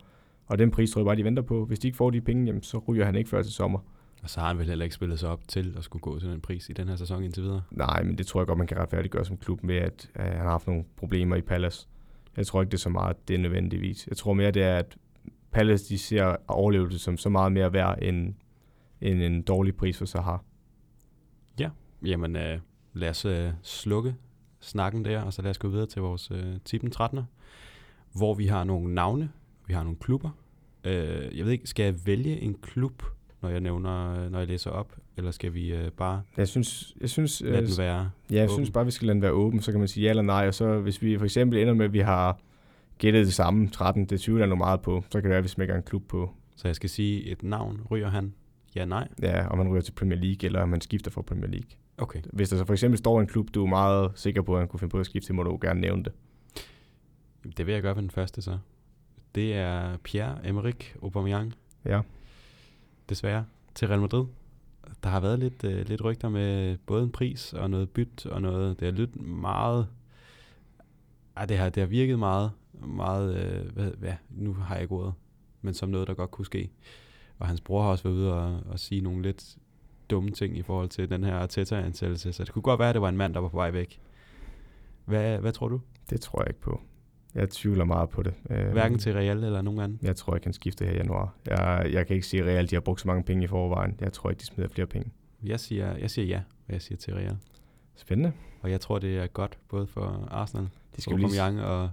Og den pris tror jeg bare, de venter på. Hvis de ikke får de penge, jamen, så ryger han ikke før til sommer. Og så har han vel heller ikke spillet sig op til at skulle gå til den pris i den her sæson indtil videre. Nej, men det tror jeg godt, man kan retfærdiggøre som klub med, at øh, han har haft nogle problemer i Palace. Jeg tror ikke, det er så meget, det er nødvendigvis. Jeg tror mere, det er, at Palace de ser overlevelse som så meget mere værd end, end en dårlig pris for Sahar. Jamen, øh, lad os øh, slukke snakken der, og så lad os gå videre til vores øh, tippen 13'er, hvor vi har nogle navne, vi har nogle klubber. Øh, jeg ved ikke, skal jeg vælge en klub, når jeg nævner, når jeg læser op, eller skal vi øh, bare Jeg synes, jeg synes, lade øh, den være? ja, jeg åben? synes bare, vi skal lade den være åben, så kan man sige ja eller nej. Og så hvis vi for eksempel ender med, at vi har gættet det samme 13, det tvivler jeg nu meget på, så kan det være, at vi smækker en klub på, Så jeg skal sige et navn, ryger han? Ja, nej? ja, om man ryger til Premier League, eller om man skifter fra Premier League. Okay. Hvis der så for eksempel står en klub, du er meget sikker på, at han kunne finde på at skifte, så må du gerne nævne det. Det vil jeg gøre ved den første så. Det er Pierre-Emerick Aubameyang, Ja. desværre, til Real Madrid. Der har været lidt, øh, lidt rygter med både en pris og noget byt og noget. Det har lyttet meget... Ej, det har, det har virket meget, meget øh, hvad, hvad, nu har jeg ikke ordet, men som noget, der godt kunne ske. Og hans bror har også været ude og, og sige nogle lidt dumme ting i forhold til den her Arteta-ansættelse, så det kunne godt være, at det var en mand, der var på vej væk. Hvad, hvad tror du? Det tror jeg ikke på. Jeg tvivler meget på det. Øh, Hverken til Real eller nogen anden? Jeg tror ikke, han skifter her i januar. Jeg, jeg kan ikke sige reelt, de har brugt så mange penge i forvejen. Jeg tror ikke, de smider flere penge. Jeg siger, jeg siger ja, og jeg siger til Real. Spændende. Og jeg tror, det er godt både for Arsenal, De skal lige, Aubameyang og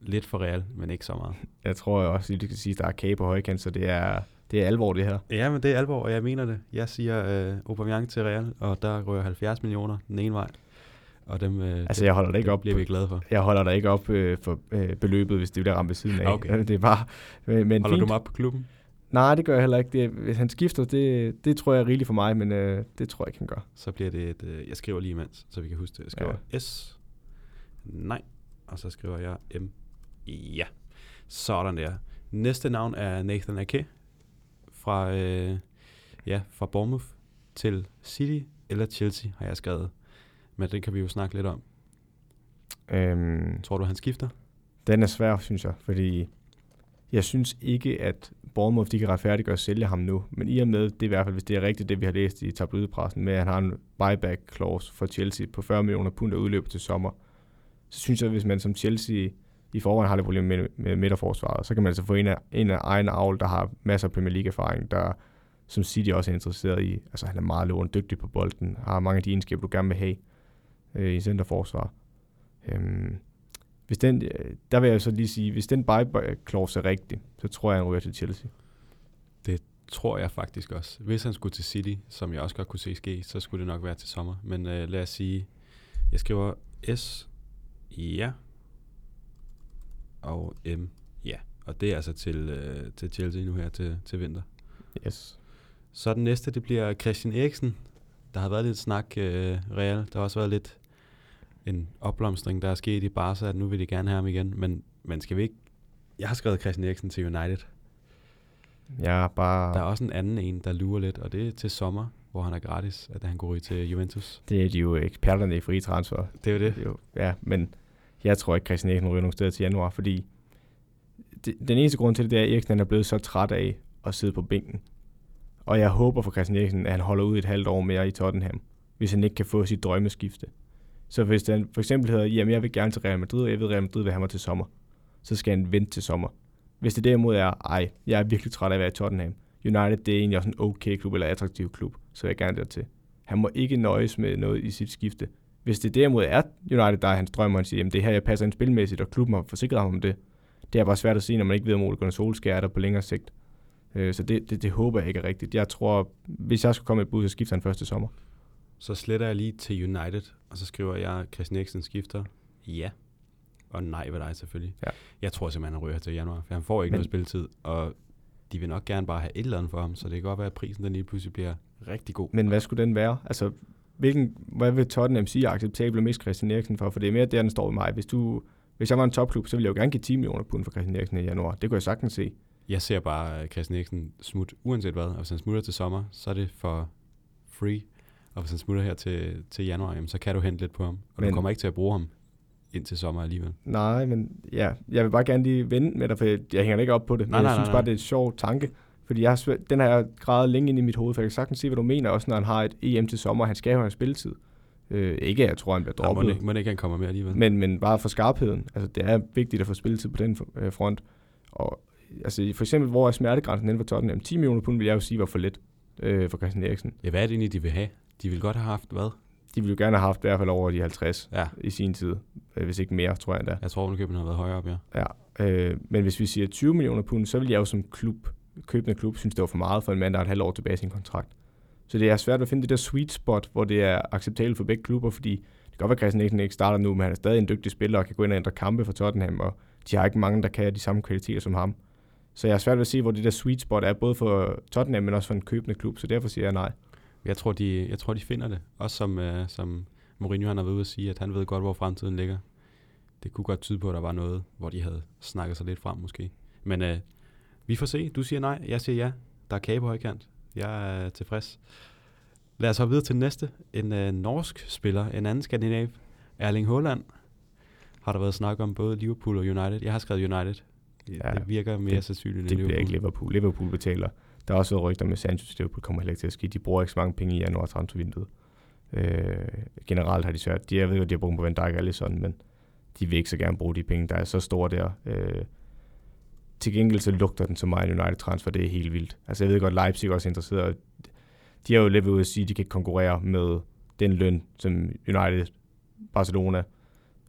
lidt for Real, men ikke så meget. jeg tror også, at de kan sige, at der er kage på højkant, så det er, det er alvor, det her. Ja, men det er alvor, og jeg mener det. Jeg siger øh, Aubameyang til Real, og der rører 70 millioner den ene vej. Og dem, øh, Altså, jeg holder da ikke op bliver vi glade for. Jeg holder da ikke op øh, for øh, beløbet, hvis det bliver ramt ved siden af. Okay. Det er bare... Øh, men Holder fint. du mig op på klubben? Nej, det gør jeg heller ikke. Det, hvis han skifter, det, det tror jeg er rigeligt for mig, men øh, det tror jeg ikke, han gør. Så bliver det et... Øh, jeg skriver lige imens, så vi kan huske det. Jeg skriver ja. S. Nej. Og så skriver jeg M. Ja. Sådan der. Næste navn er Nathan Ake. Fra, øh, ja, fra Bournemouth til City eller Chelsea, har jeg skrevet. Men det kan vi jo snakke lidt om. Øhm, Tror du, han skifter? den er svær, synes jeg, fordi jeg synes ikke, at Bournemouth de kan retfærdiggøre at sælge ham nu. Men i og med, det er i hvert fald, hvis det er rigtigt, det vi har læst i tabloidpressen, med at han har en buyback clause for Chelsea på 40 millioner pund, der udløber til sommer, så synes jeg, at hvis man som Chelsea i forvejen har lidt problemer med, med midterforsvaret, så kan man altså få en af, en af egen avl, der har masser af Premier League-erfaring, der som City også er interesseret i. Altså han er meget lovende dygtig på bolden, har mange af de egenskaber, du gerne vil have øh, i centerforsvar. Øhm, hvis den, øh, der vil jeg så lige sige, hvis den buyback clause er rigtig, så tror jeg, han ryger til Chelsea. Det Tror jeg faktisk også. Hvis han skulle til City, som jeg også godt kunne se ske, så skulle det nok være til sommer. Men øh, lad os sige, jeg skriver S, ja, og M, ja. Og det er altså til, øh, til Chelsea nu her til, til vinter. Yes. Så den næste, det bliver Christian Eriksen. Der har været lidt snak, øh, Real. Der har også været lidt en opblomstring, der er sket i Barca, at nu vil de gerne have ham igen. Men, men skal vi ikke... Jeg har skrevet Christian Eriksen til United. Er bare... Der er også en anden en, der lurer lidt, og det er til sommer, hvor han er gratis, at han går ud til Juventus. Det er de jo eksperterne i fri transfer. Det er jo det. Jo, ja, men jeg tror ikke, Christian Eriksen ryger nogen steder til januar, fordi det, den eneste grund til det, det er, at Eriksen er blevet så træt af at sidde på bænken. Og jeg håber for Christian Eriksen, at han holder ud et halvt år mere i Tottenham, hvis han ikke kan få sit drømmeskifte. Så hvis han for eksempel hedder, jamen jeg vil gerne til Real Madrid, og jeg ved, at Real Madrid vil have mig til sommer, så skal han vente til sommer. Hvis det derimod er, ej, jeg er virkelig træt af at være i Tottenham. United, det er egentlig også en okay klub eller attraktiv klub, så vil jeg gerne dertil. Han må ikke nøjes med noget i sit skifte. Hvis det derimod er United, der er hans drøm, og han siger, jamen det her, jeg passer ind spilmæssigt, og klubben har forsikret ham om det, det er bare svært at sige, når man ikke ved, om Ole Gunnar Solskjaer er der på længere sigt. Øh, Så det, det, det håber jeg ikke er rigtigt. Jeg tror, hvis jeg skulle komme et bud, så skifter han første sommer. Så sletter jeg lige til United, og så skriver jeg, Christian Eriksen skifter. Ja. Og nej ved dig selvfølgelig. Ja. Jeg tror simpelthen, han ryger til januar, for han får ikke Men- noget spilletid, og de vil nok gerne bare have et eller andet for ham, så det kan godt være, at prisen den lige pludselig bliver rigtig god. Men hvad skulle den være? Altså, hvilken, hvad vil Tottenham sige er acceptabel at miste Christian Eriksen for? For det er mere der, den står i mig. Hvis, du, hvis jeg var en topklub, så ville jeg jo gerne give 10 millioner pund for Christian Eriksen i januar. Det kunne jeg sagtens se. Jeg ser bare øh, Christian Eriksen smut, uanset hvad, og hvis han smutter til sommer, så er det for free. Og hvis han smutter her til, til januar, jamen, så kan du hente lidt på ham. Og men, du kommer ikke til at bruge ham indtil sommer alligevel. Nej, men ja, jeg vil bare gerne lige vende med dig, for jeg, jeg hænger ikke op på det. Nej, men jeg nej, synes nej, bare, det er et sjov tanke. Fordi jeg har, den har jeg gravet længe ind i mit hoved, for jeg kan sagtens se, hvad du mener, også når han har et EM til sommer. Han skal jo have spilletid. Øh, ikke, at jeg tror, han bliver Ja, må, droppet. ikke, må ikke han kommer med alligevel. Men, men bare for skarpheden. Altså, det er vigtigt at få spilletid på den øh, front. Og altså, for eksempel, hvor er smertegrænsen inden for Tottenham? 10 millioner pund vil jeg jo sige var for lidt øh, for Christian Eriksen. Ja, hvad er det egentlig, de vil have? De vil godt have haft hvad? De ville jo gerne have haft i hvert fald over de 50 Ja, i sin tid. Øh, hvis ikke mere, tror jeg endda. jeg tror, at har været højere op, ja. Ja. Øh, men hvis vi siger 20 millioner pund, så vil jeg jo som klub, købende klub, synes, det var for meget for en mand, der har et halvt år tilbage i sin kontrakt. Så det er svært at finde det der sweet spot, hvor det er acceptabelt for begge klubber, fordi det kan godt være, at Christian Eriksen ikke starter nu, men han er stadig en dygtig spiller og kan gå ind og ændre kampe for Tottenham, og de har ikke mange, der kan have de samme kvaliteter som ham. Så jeg er svært ved at se, hvor det der sweet spot er, både for Tottenham, men også for en købende klub, så derfor siger jeg nej. Jeg tror, de, jeg tror, de finder det. Også som, øh, som Mourinho han har været ude at sige, at han ved godt, hvor fremtiden ligger. Det kunne godt tyde på, at der var noget, hvor de havde snakket sig lidt frem måske. Men øh, vi får se. Du siger nej, jeg siger ja. Der er kage på højkant. Jeg er tilfreds. Lad os hoppe videre til den næste. En øh, norsk spiller, en anden skandinav, Erling Haaland, har der været snak om både Liverpool og United. Jeg har skrevet United. Ja, Ja, det virker mere det- sandsynligt end Det bliver Liverpool. ikke Liverpool. Liverpool betaler. Der er også været rygter med Sanchez, Liverpool kommer heller ikke til at ske. De bruger ikke så mange penge i januar transfervinduet. Øh, generelt har de svært. De, jeg ved jo, de har brugt på Van Dijk og Alisson, men de vil ikke så gerne bruge de penge, der er så store der. Øh, til gengæld så lugter den så meget en United transfer, det er helt vildt. Altså jeg ved godt, Leipzig er også interesseret. De har jo lidt ved at sige, at de kan konkurrere med den løn, som United, Barcelona,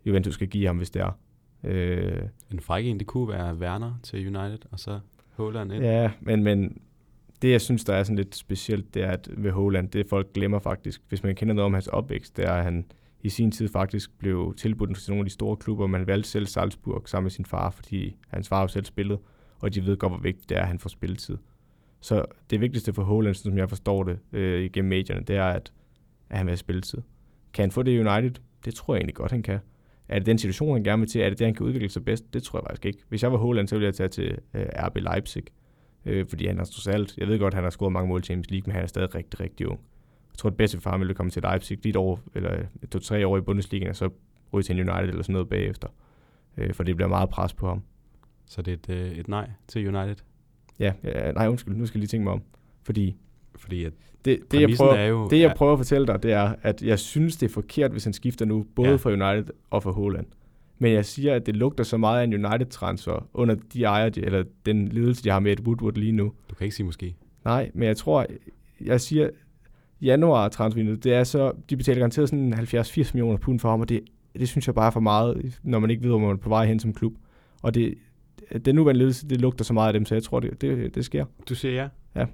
Juventus skal give ham, hvis det er. Øh, En fræk en, det kunne være Werner til United, og så Haaland ind. Ja, men, men det, jeg synes, der er sådan lidt specielt, det er, at ved Holland, det folk glemmer faktisk, hvis man kender noget om hans opvækst, det er, at han i sin tid faktisk blev tilbudt til nogle af de store klubber. Man valgte selv Salzburg sammen med sin far, fordi hans far jo selv spillede, og de ved godt, hvor vigtigt det er, at han får spilletid. Så det vigtigste for Haaland, som jeg forstår det øh, igennem medierne, det er, at, at han vil have spilletid. Kan han få det i United? Det tror jeg egentlig godt, han kan. Er det den situation, han gerne vil til? Er det det, han kan udvikle sig bedst? Det tror jeg faktisk ikke. Hvis jeg var Haaland, så ville jeg tage til øh, RB Leipzig. Øh, fordi han har trods alt, jeg ved godt, han har scoret mange mål i Champions League, men han er stadig rigtig, rigtig ung. Jeg tror, det bedste for ham ville komme til Leipzig lige et år, eller to-tre år i Bundesliga, og så ryge til United eller sådan noget bagefter. Øh, for det bliver meget pres på ham. Så det er et, øh, et nej til United? Ja, ja, nej undskyld, nu skal jeg lige tænke mig om. Fordi, fordi at det, det, jeg prøver, er jo, det jeg prøver at fortælle dig, det er, at jeg synes, det er forkert, hvis han skifter nu, både ja. for United og for Holland. Men jeg siger, at det lugter så meget af en United-transfer under de ejer, de, eller den ledelse, de har med et Woodward lige nu. Du kan ikke sige måske. Nej, men jeg tror, jeg siger, januar transfervinduet, det er så, de betaler garanteret sådan 70-80 millioner pund for ham, og det, det synes jeg bare er for meget, når man ikke ved, hvor man er på vej hen som klub. Og det, den nuværende ledelse, det lugter så meget af dem, så jeg tror, det, det, det sker. Du siger ja? Ja.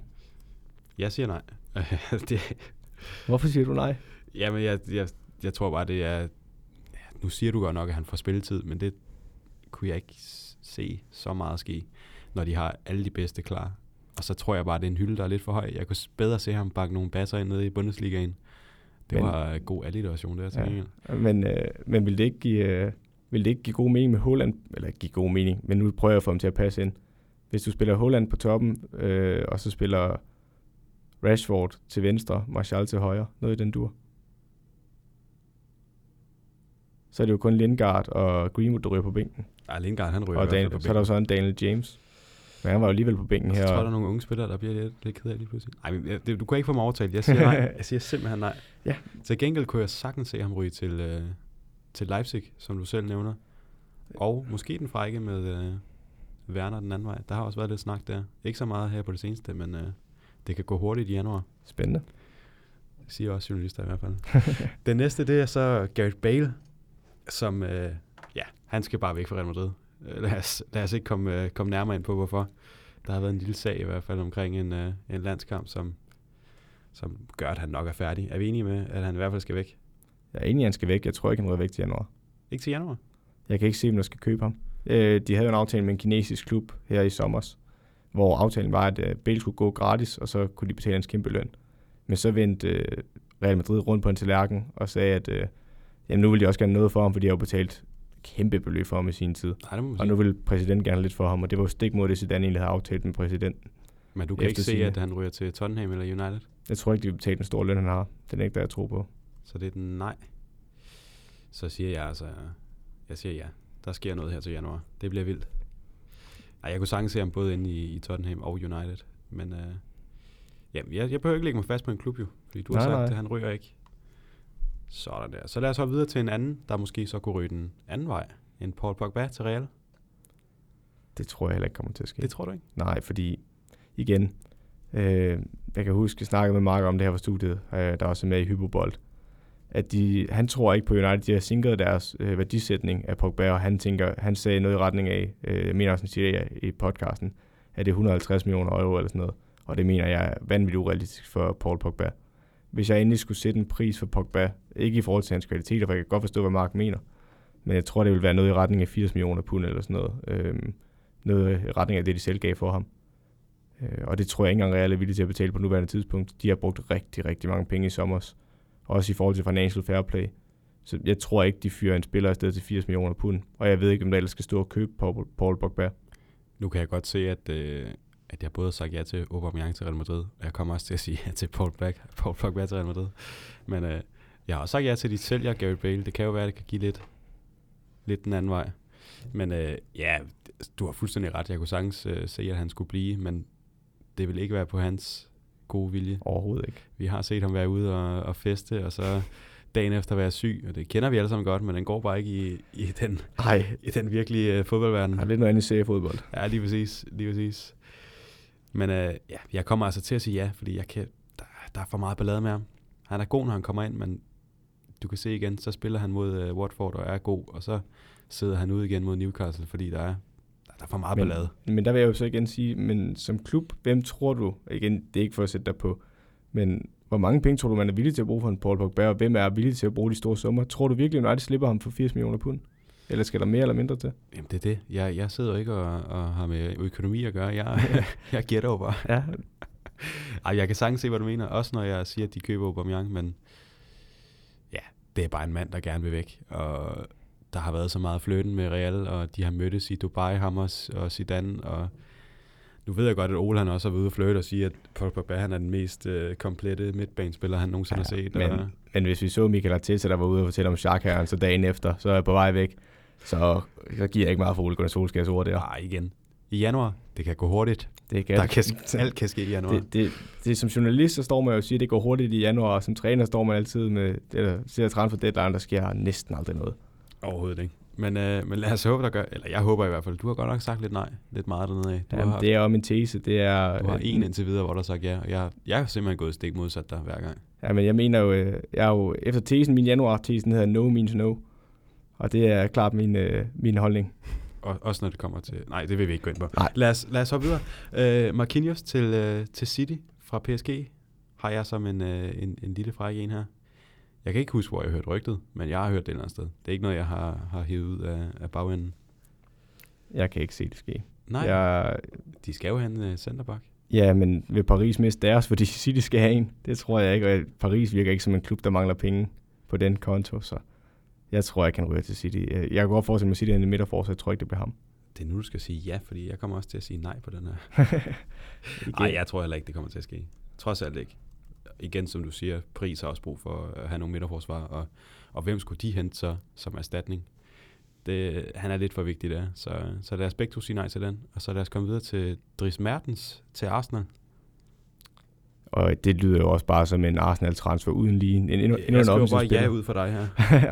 Jeg siger nej. det... Hvorfor siger du nej? Jamen, jeg, jeg, jeg tror bare, det er... Nu siger du godt nok, at han får spilletid, men det kunne jeg ikke se så meget ske, når de har alle de bedste klar. Og så tror jeg bare, det er en hylde, der er lidt for høj. Jeg kunne bedre se ham bakke nogle basser ind nede i Bundesligaen. Det men, var en god alliteration, der til ja. Men, øh, men vil det ikke give... Øh vil det ikke give god mening med Holland, eller give god mening, men nu prøver jeg at få ham til at passe ind. Hvis du spiller Holland på toppen, øh, og så spiller Rashford til venstre, Martial til højre, noget i den dur. Så er det jo kun Lingard og Greenwood, der ryger på bænken. Ja, Lingard han ryger og Daniel, på bænken. Så er der jo så en Daniel James. Men han var jo alligevel på bænken her. Jeg tror, der er nogle unge spillere, der bliver lidt, lidt ked af lige pludselig. Nej, men det, du kan ikke få mig overtalt. Jeg siger nej. Jeg siger simpelthen nej. ja. Til gengæld kunne jeg sagtens se ham ryge til, øh, til Leipzig, som du selv nævner. Og måske den frække med øh, Werner den anden vej. Der har også været lidt snak der. Ikke så meget her på det seneste, men øh, det kan gå hurtigt i januar. Spændende. Siger også journalister i hvert fald. den næste, det er så Gareth Bale, som, øh, ja, han skal bare væk fra Real Madrid. Øh, lad os, lad os ikke komme, øh, komme nærmere ind på, hvorfor. Der har været en lille sag i hvert fald omkring en, øh, en landskamp, som, som gør, at han nok er færdig. Er vi enige med, at han i hvert fald skal væk? Jeg er enig, at han skal væk. Jeg tror ikke, han ryger væk til januar. Ikke til januar? Jeg kan ikke se, om der skal købe ham. Øh, de havde jo en aftale med en kinesisk klub her i sommer, hvor aftalen var, at øh, Bale skulle gå gratis, og så kunne de betale en kæmpe løn. Men så vendte øh, Real Madrid rundt på en tallerken og sagde, at øh, jamen, nu vil de også gerne noget for ham, fordi de har jo betalt kæmpe beløb for ham i sin tid. Nej, det må og nu vil præsidenten gerne lidt for ham, og det var stik mod det, Zidane egentlig havde aftalt med præsidenten. Men du kan ikke se, at han ryger til Tottenham eller United? Jeg tror ikke, de vil betale den store løn, han har. Den er ikke der, jeg tror på. Så det er den nej. Så siger jeg altså, jeg siger ja. Der sker noget her til januar. Det bliver vildt. Ej, jeg kunne sagtens se ham både inde i, i Tottenham og United. Men øh, ja, jeg, jeg behøver ikke lægge mig fast på en klub jo. Fordi du har nej, sagt, nej. at han ryger ikke. Sådan der. Så lad os hoppe videre til en anden, der måske så kunne ryge den anden vej. En Paul Pogba til Real. Det tror jeg heller ikke kommer til at ske. Det tror du ikke? Nej, fordi igen, øh, jeg kan huske, at jeg snakkede med Mark om det her på studiet, øh, der også er med i Hypobold, at de, han tror ikke på United, de har sinket deres øh, værdisætning af Pogba, og han, tænker, han sagde noget i retning af, øh, jeg mener også, han siger det i podcasten, at det er 150 millioner euro eller sådan noget, og det mener jeg er vanvittigt urealistisk for Paul Pogba. Hvis jeg endelig skulle sætte en pris for Pogba, ikke i forhold til hans kvaliteter, for jeg kan godt forstå, hvad Mark mener, men jeg tror, det vil være noget i retning af 80 millioner pund eller sådan noget. Øhm, noget i retning af det, de selv gav for ham. Øh, og det tror jeg ikke engang Real er villige til at betale på nuværende tidspunkt. De har brugt rigtig, rigtig mange penge i sommer også i forhold til financial fair play. Så jeg tror ikke, de fyrer en spiller afsted til 80 millioner pund. Og jeg ved ikke, om der ellers skal stå og købe Paul, Paul Pogba. Nu kan jeg godt se, at, øh, at jeg både har sagt ja til Aubameyang til Real Madrid, og jeg kommer også til at sige ja til Paul, Back, Paul Pogba til Real Madrid. Men øh, jeg har også sagt ja til, at de sælger Gary Bale. Det kan jo være, at det kan give lidt, lidt den anden vej. Men øh, ja, du har fuldstændig ret. Jeg kunne sagtens øh, se, at han skulle blive, men det vil ikke være på hans gode vilje. Overhovedet ikke. Vi har set ham være ude og, og feste, og så dagen efter være syg, og det kender vi alle sammen godt, men den går bare ikke i, i, den, Ej. i den virkelige uh, fodboldverden. er lidt noget andet i fodbold. Ja, lige præcis. Lige præcis. Men uh, ja, jeg kommer altså til at sige ja, fordi jeg kan, der, der er for meget ballade med ham. Han er god, når han kommer ind, men du kan se igen, så spiller han mod uh, Watford og er god, og så sidder han ud igen mod Newcastle, fordi der er der er for meget men, ballade. Men der vil jeg jo så igen sige, men som klub, hvem tror du, igen, det er ikke for at sætte dig på, men hvor mange penge tror du, man er villig til at bruge for en Paul Pogba, og hvem er villig til at bruge de store summer? Tror du virkelig, at United slipper ham for 80 millioner pund? Eller skal der mere eller mindre til? Jamen det er det. Jeg, jeg sidder ikke og, og har med økonomi at gøre. Jeg, jeg gætter jo bare. Ja, Ej, jeg kan sagtens se, hvad du mener. Også når jeg siger, at de køber Aubameyang, men ja, det er bare en mand, der gerne vil væk. Og der har været så meget fløten med Real, og de har mødtes i Dubai, Hammers og Zidane, og nu ved jeg godt, at Ole han også har været ude og flirte og sige, at Pogba han er den mest øh, komplette midtbanespiller, han nogensinde ja, har set. men, og, men hvis vi så Michael Arteta, der var ude og fortælle om Xhaka, så dagen efter, så er jeg på vej væk. Så, så giver jeg ikke meget for Ole Gunnar Solskjaers ord der. nej, igen. I januar, det kan gå hurtigt. Det Der kan, alt kan ske i januar. det, det, det, som journalist, så står man jo og siger, at det går hurtigt i januar, og som træner står man altid med, eller ser transfer deadline, der sker næsten aldrig noget. Overhovedet ikke. Men, øh, men lad os håbe, der gør, eller jeg håber i hvert fald, du har godt nok sagt lidt nej, lidt meget dernede af. Du, Jamen, har, det er jo min tese, det er... du har øh, en indtil videre, hvor der har sagt ja, og jeg, jeg har simpelthen gået stik modsat dig hver gang. Ja, men jeg mener jo, øh, jeg er jo efter tesen, min januar-tesen hedder no means no. Og det er klart min, øh, min holdning. Og, også når det kommer til... Nej, det vil vi ikke gå ind på. Nej. Lad os, lad os hoppe videre. Uh, Marquinhos til, uh, til City fra PSG har jeg som en, uh, en, en lille fræk en her. Jeg kan ikke huske, hvor jeg har hørt rygtet, men jeg har hørt det et eller andet sted. Det er ikke noget, jeg har, har hævet ud af, af bagenden. Jeg kan ikke se det ske. Nej, Jeg, de skal jo have en uh, centerback. ja, men vil Paris miste deres, fordi City skal have en? Det tror jeg ikke, og Paris virker ikke som en klub, der mangler penge på den konto, så jeg tror, jeg kan ryge til City. Jeg jeg kan godt forestille mig, at City er en midterforsvar, jeg tror ikke, det bliver ham. Det er nu, du skal sige ja, fordi jeg kommer også til at sige nej på den her. Nej, jeg tror heller ikke, det kommer til at ske. Trods alt ikke. Igen, som du siger, pris har også brug for at have nogle midterforsvar, og, og hvem skulle de hente så som erstatning? Det, han er lidt for vigtig der, så, så lad os begge to sige nej til den, og så lad os komme videre til Dries Mertens til Arsenal. Og det lyder jo også bare som en Arsenal-transfer uden lige en, endnu, endnu jeg en skriver bare ja ud for dig her.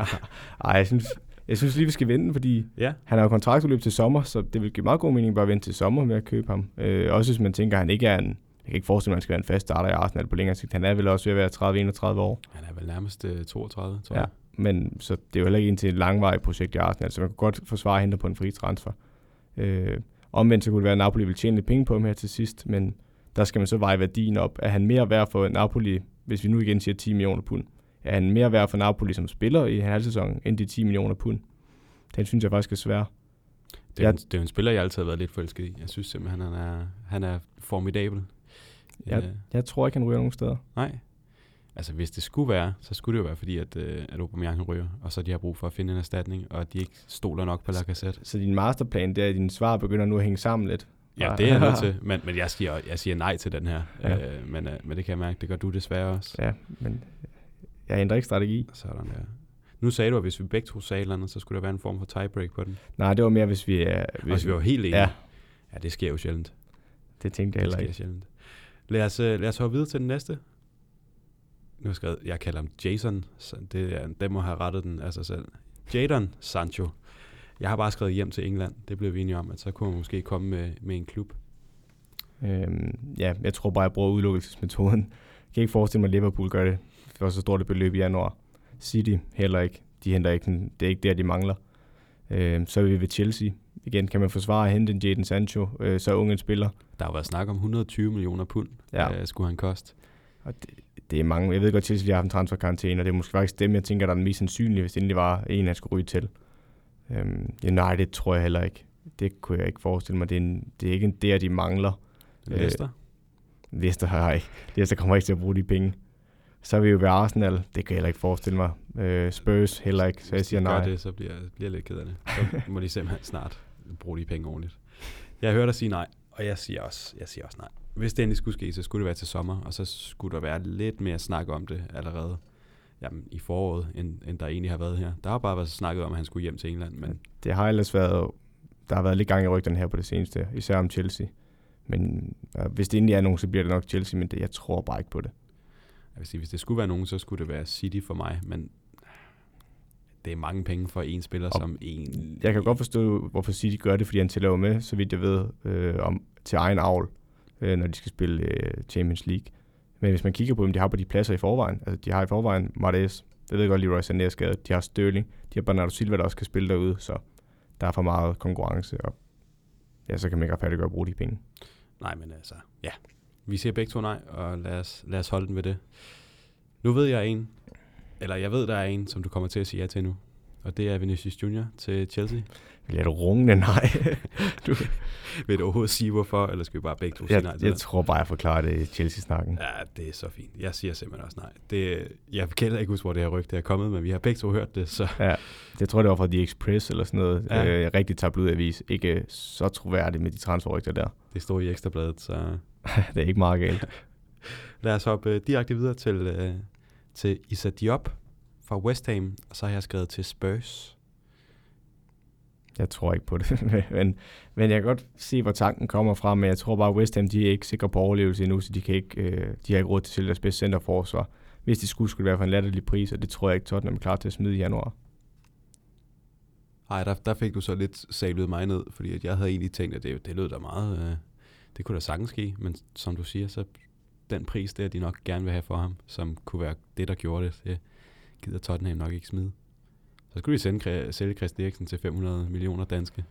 Ej, jeg synes, jeg synes lige, vi skal vente, fordi Ja, han har jo kontraktudløb til sommer, så det vil give meget god mening bare at vente til sommer med at købe ham. Øh, også hvis man tænker, at han ikke er en... Jeg kan ikke forestille mig, at han skal være en fast starter i Arsenal på længere sigt. Han er vel også ved at være 30-31 år. han er vel nærmest øh, 32, tror Ja. jeg. Men så det er jo heller ikke en til et langvarigt projekt i Arsenal, så man kan godt forsvare at hente på en fri transfer. Øh, omvendt så kunne det være, at Napoli vil tjene lidt penge på ham her til sidst, men der skal man så veje værdien op. Er han mere værd for Napoli, hvis vi nu igen siger 10 millioner pund? Er han mere værd for Napoli som spiller i en halv sæson, end de 10 millioner pund? Den synes jeg faktisk er svær. Det er, Jeg- en, det er en spiller, jeg altid har været lidt forelsket i. Jeg synes simpelthen, han er, han er formidabel. Ja. Øh, Jeg tror ikke, han ryger nogen steder. Nej. Altså, hvis det skulle være, så skulle det jo være fordi, at, øh, at Aubameyang ryger, og så de har brug for at finde en erstatning, og de ikke stoler nok på Lacazette. Så din masterplan, det er, at dine svar begynder nu at hænge sammen lidt. Ja, det er jeg nødt til, men, men jeg, siger, jeg siger nej til den her. Ja. Øh, men, øh, men det kan jeg mærke, det gør du desværre også. Ja, men jeg ændrer ikke strategi. Sådan der. Nu sagde du, at hvis vi begge to sagde eller andet, så skulle der være en form for tiebreak på den. Nej, det var mere, hvis vi er... Hvis, hvis vi var helt enige. Ja, ja, det sker jo sjældent. det tænkte jeg Det heller sker ikke. sjældent. Lad os, øh, lad os hoppe videre til den næste. Nu har jeg skrevet, jeg kalder ham Jason. Så det er, den må have rettet den af sig selv. Jadon Sancho. Jeg har bare skrevet hjem til England. Det blev vi enige om, at så kunne man måske komme med, med en klub. Øhm, ja, jeg tror bare, jeg bruger udelukkelsesmetoden. Jeg kan ikke forestille mig, at Liverpool gør det for så stort et beløb i januar. City heller ikke. De henter ikke, det er ikke der, de mangler. Øhm, så er vi ved Chelsea. Igen kan man forsvare at hente en Jadon Sancho, øh, så ung en spiller. Der har været snak om 120 millioner pund, Ja. øh, skulle han koste. Og det, det er mange. Jeg ved godt, at Chelsea de har haft en transferkarantæne, og det er måske faktisk dem, jeg tænker, der er den mest sandsynlige, hvis det endelig var en, han skulle ryge til. Øhm, nej, det tror jeg heller ikke. Det kunne jeg ikke forestille mig. Det er, en, det er ikke en der, de mangler. Øh, Leicester? Leicester har ikke. Leicester kommer ikke til at bruge de penge. Så er vi jo ved Arsenal. Det kan jeg heller ikke forestille mig. Øh, Spurs heller ikke, så jeg Hvis de siger gør nej. det, så bliver, bliver jeg lidt ked af det. Så må de simpelthen snart bruge de penge ordentligt. Jeg har hørt dig sige nej, og jeg siger også, jeg siger også nej. Hvis det endelig skulle ske, så skulle det være til sommer, og så skulle der være lidt mere snak om det allerede jamen, i foråret, end, end der egentlig har været her. Der har bare været snakket om, at han skulle hjem til England, men Det har ellers været... Der har været lidt gang i rygterne her på det seneste, især om Chelsea. Men øh, hvis det endelig er nogen, så bliver det nok Chelsea, men det, jeg tror bare ikke på det. jeg vil sige, hvis det skulle være nogen, så skulle det være City for mig, men det er mange penge for en spiller, Og som en... Jeg kan godt forstå, hvorfor City gør det, fordi han tæller jo med, så vidt jeg ved, øh, om, til egen avl, øh, når de skal spille øh, Champions League. Men hvis man kigger på dem, de har på de pladser i forvejen. Altså, de har i forvejen Martes, jeg ved godt, Leroy Sané er skadet. De har Sterling, de har Bernardo Silva, der også kan spille derude, så der er for meget konkurrence, og ja, så kan man ikke retfærdiggøre at bruge de penge. Nej, men altså, ja. Vi siger begge to nej, og lad os, lad os holde den ved det. Nu ved jeg en, eller jeg ved, der er en, som du kommer til at sige ja til nu. Og det er Vinicius Junior til Chelsea. Vil jeg rungende nej? du, vil du overhovedet sige hvorfor, eller skal vi bare begge to sige jeg, nej til Jeg tror bare, jeg forklarer det i Chelsea-snakken. Ja, det er så fint. Jeg siger simpelthen også nej. Det, jeg kan ikke huske, hvor det her rygte er kommet, men vi har begge to hørt det. Så. Ja, det tror jeg, det var fra The Express eller sådan noget. Ja. Øh, rigtig tabloidavis. Ikke så troværdigt med de transferrygter der. Det står i Ekstrabladet, så... det er ikke meget galt. Lad os hoppe direkte videre til, uh, til Issa Diop fra West Ham, og så har jeg skrevet til Spurs. Jeg tror ikke på det, men, men jeg kan godt se, hvor tanken kommer fra, men jeg tror bare, at West Ham de er ikke sikre på overlevelse endnu, så de, kan ikke, øh, de har ikke råd til at sælge deres bedste centerforsvar. Hvis de skulle, skulle det være for en latterlig pris, og det tror jeg ikke, Tottenham er klar til at smide i januar. Nej, der, der fik du så lidt sablet mig ned, fordi at jeg havde egentlig tænkt, at det, det lød da meget, øh, det kunne da sagtens ske, men som du siger, så den pris der, de nok gerne vil have for ham, som kunne være det, der gjorde det, det gider Tottenham nok ikke smide. Så skulle de sende, sælge Christian Eriksen til 500 millioner danske.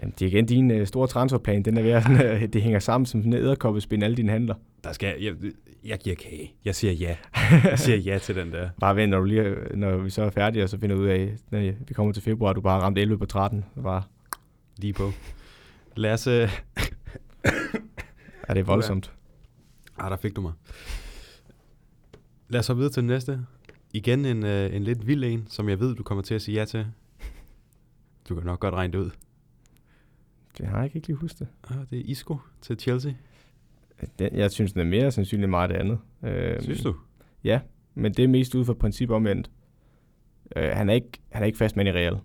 Jamen, det er igen din uh, store transferplan. Den er ved sådan, uh, det hænger sammen som sådan en æderkoppespind, alle dine handler. Der skal, jeg, jeg giver kage. Jeg siger ja. Jeg siger ja til den der. Bare vent, når, du lige, når vi så er færdige, og så finder ud af, når vi kommer til februar, du bare ramt 11 på 13. Bare. Lige på. Lad os... Uh... er det voldsomt? Ah, der fik du mig. Lad os så videre til den næste. Igen en, øh, en lidt vild en, som jeg ved, du kommer til at sige ja til. Du kan nok godt regne det ud. Det har jeg ikke lige husket. Ah, det er Isco til Chelsea. Den, jeg synes, den er mere sandsynlig meget det andet. Øh, synes du? Ja, men det er mest ud fra princip omvendt. Øh, han, er ikke, han er ikke fast mand i Real.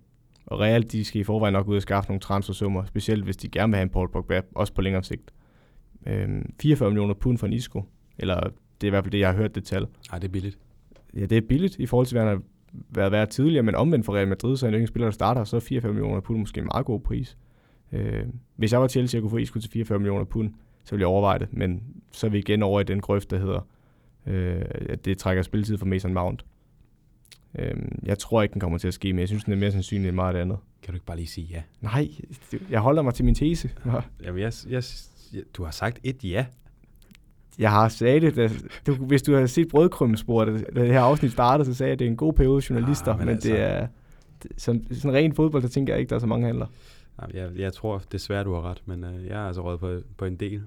Og Real, de skal i forvejen nok ud og skaffe nogle transfersummer, specielt hvis de gerne vil have en Paul Pogba, også på længere sigt. Øh, 44 millioner pund for en Isco, eller det er i hvert fald det, jeg har hørt det tal. Nej, det er billigt ja, det er billigt i forhold til, hvad han har været værd tidligere, men omvendt for Real Madrid, så er en spiller, der starter, så er 44 millioner pund måske en meget god pris. Øh, hvis jeg var Chelsea og kunne få Isco til 44 millioner pund, så ville jeg overveje det, men så er vi igen over i den grøft, der hedder, øh, at det trækker spilletid for Mason Mount. Øh, jeg tror ikke, den kommer til at ske, men jeg synes, den er mere sandsynlig end meget andet. Kan du ikke bare lige sige ja? Nej, jeg holder mig til min tese. Jamen, jeg, jeg, du har sagt et ja. Jeg har sagt det, du, hvis du har set brødkrymmelspor, da det her afsnit startede, så sagde jeg, at det er en god periode journalister, ja, men, men altså, det er som, sådan ren fodbold, der tænker jeg ikke, der er så mange handler. Jeg, jeg tror desværre, du har ret, men uh, jeg er altså råd på, på en del.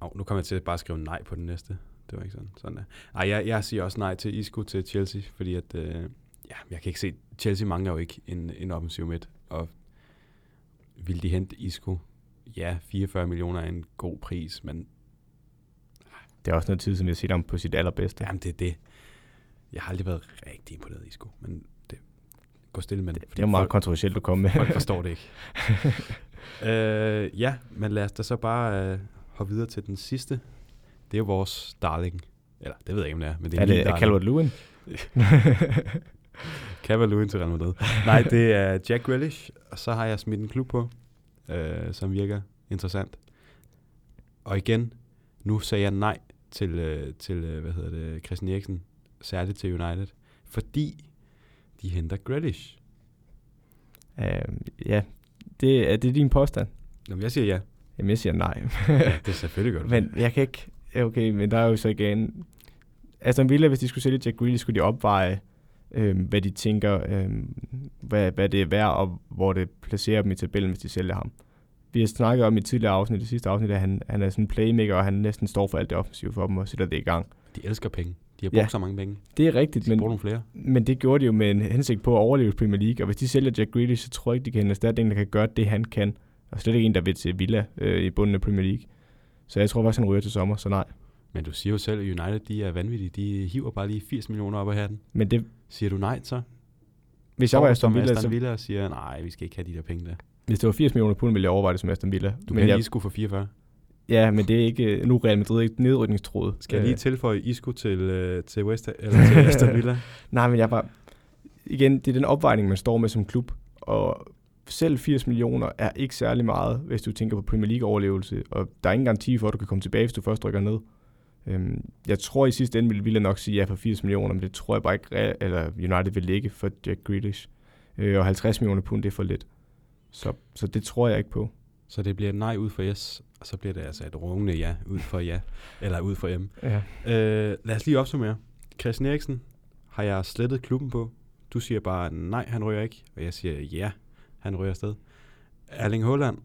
Oh, nu kommer jeg til at bare skrive nej på den næste. Det var ikke sådan. sådan der. Ej, jeg, jeg siger også nej til Isco til Chelsea, fordi at, uh, ja, jeg kan ikke se, Chelsea mangler jo ikke en, en offensiv midt, og vil de hente Isco? Ja, 44 millioner er en god pris, men det er også noget tid, som jeg har set ham på sit allerbedste. Jamen, det er det. Jeg har aldrig været rigtig imponeret i sko, men det går stille med det. Det er jo meget folk, kontroversielt at komme med. Folk forstår det ikke. uh, ja, men lad os da så bare uh, hoppe videre til den sidste. Det er vores darling. Eller, det ved jeg ikke, om det er. Men det er, er det Calvert Lewin? Calvert Lewin til Real Madrid. Nej, det er Jack Grealish, og så har jeg smidt en klub på, uh, som virker interessant. Og igen, nu sagde jeg nej til, øh, til øh, hvad hedder det, Christian Eriksen, særligt til United, fordi de henter Grealish. Uh, ja, det, er det din påstand? Jamen, jeg siger ja. Jamen, jeg siger nej. ja, det er selvfølgelig godt. Men jeg kan ikke... Okay, men der er jo så igen... Aston Villa, hvis de skulle sælge Jack Grealish, skulle de opveje, øh, hvad de tænker, øh, hvad, hvad det er værd, og hvor det placerer dem i tabellen, hvis de sælger ham vi har snakket om i tidligere afsnit, det sidste afsnit, at han, han er sådan en playmaker, og han næsten står for alt det offensive for dem og sætter det i gang. De elsker penge. De har brugt ja, så mange penge. Det er rigtigt, de men, nogle flere. men det gjorde de jo med en hensigt på at overleve Premier League, og hvis de sælger Jack Grealish, så tror jeg ikke, de kan hente en der kan gøre det, han kan. Og slet ikke en, der vil til Villa øh, i bunden af Premier League. Så jeg tror faktisk, han ryger til sommer, så nej. Men du siger jo selv, at United de er vanvittige. De hiver bare lige 80 millioner op af hatten. Men det... Siger du nej så? Hvis jeg var Aston Villa, Aston Villa så... siger, nej, vi skal ikke have de der penge der. Hvis det var 80 millioner pund, ville jeg overveje det som Aston Villa. Du kan lige skulle for 44. Ja, men det er ikke, nu Real Madrid ikke nedrykningstroet. Skal jeg lige øh. tilføje Isco til, uh, til, West, eller til Aston Villa? Nej, men jeg bare... Igen, det er den opvejning, man står med som klub, og selv 80 millioner er ikke særlig meget, hvis du tænker på Premier League-overlevelse, og der er ingen garanti for, at du kan komme tilbage, hvis du først rykker ned. Øhm, jeg tror i sidste ende ville Villa nok sige ja for 80 millioner, men det tror jeg bare ikke, eller United vil ligge for Jack Grealish. Øh, og 50 millioner pund, det er for lidt. Så, så det tror jeg ikke på. Så det bliver et nej ud for yes, og så bliver det altså et rungende ja ud for ja, eller ud for M. Ja. Øh, lad os lige opsummere. Christian Eriksen har jeg slettet klubben på. Du siger bare, nej, han ryger ikke. Og jeg siger, ja, han ryger afsted. Erling Haaland.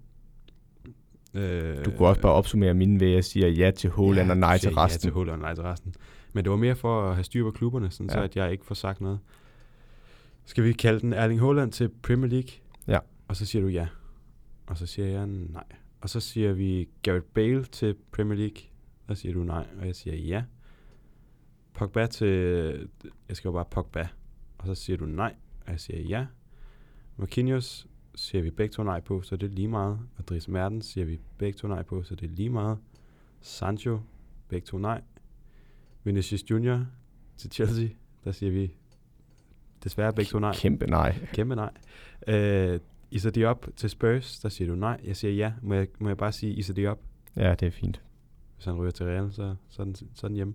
Øh, du kunne også bare opsummere mine ved, at jeg siger ja til Haaland ja, og nej til resten. Ja til Haaland og nej til resten. Men det var mere for at have styr på klubberne, sådan ja. så at jeg ikke får sagt noget. Skal vi kalde den Erling Haaland til Premier League? Ja. Og så siger du ja. Og så siger jeg nej. Og så siger vi Gareth Bale til Premier League. Der siger du nej, og jeg siger ja. Pogba til... Jeg skal jo bare Pogba. Og så siger du nej, og jeg siger ja. Marquinhos siger vi begge to nej på, så det er lige meget. Og Dries Mertens siger vi begge to nej på, så det er lige meget. Sancho, begge to nej. Vinicius Junior til Chelsea, der siger vi desværre begge to nej. Kæmpe nej. Kæmpe nej. Uh, Isa Diop til Spurs, der siger du nej. Jeg siger ja. Må jeg, må jeg bare sige Isa Diop? Ja, det er fint. Hvis han ryger til Real, så, så, den, så er den hjemme.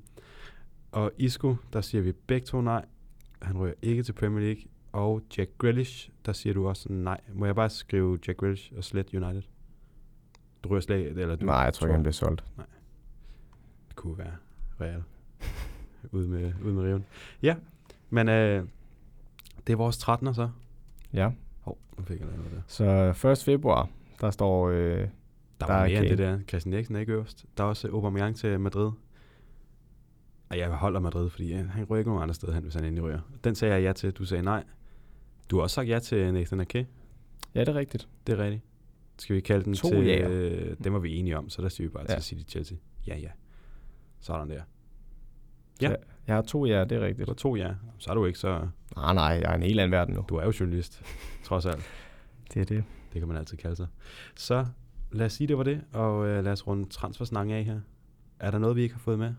Og Isco, der siger vi begge to nej. Han ryger ikke til Premier League. Og Jack Grealish, der siger du også nej. Må jeg bare skrive Jack Grealish og slet United? Du ryger slet eller du Nej, jeg tror ikke, han bliver solgt. Nej. Det kunne være Real. ude med, ude med riven. Ja, men øh, det er vores 13'er så. Ja. Hov, nu fik jeg noget der. Så 1. februar, der står... Øh, der, der var mere end det der. Christian Eriksen er ikke øverst. Der er også Aubameyang til Madrid. Og jeg holder Madrid, fordi ja, han ryger ikke nogen andre steder hen, hvis han endelig ryger. Den sagde jeg ja til, du sagde nej. Du har også sagt ja til Nathan Ake. Ja, det er rigtigt. Det er rigtigt. Skal vi kalde den to til... Ja. Øh, dem var vi enige om, så der siger vi bare ja. til City Chelsea. Ja, ja. Sådan der. Ja. jeg har to ja, det er rigtigt. Du har to ja. Så er du ikke så... Nej, nej, jeg er en helt anden verden nu. Du er jo journalist, trods alt. Det er det. Det kan man altid kalde sig. Så lad os sige, det var det, og øh, lad os runde transfersnakken af her. Er der noget, vi ikke har fået med?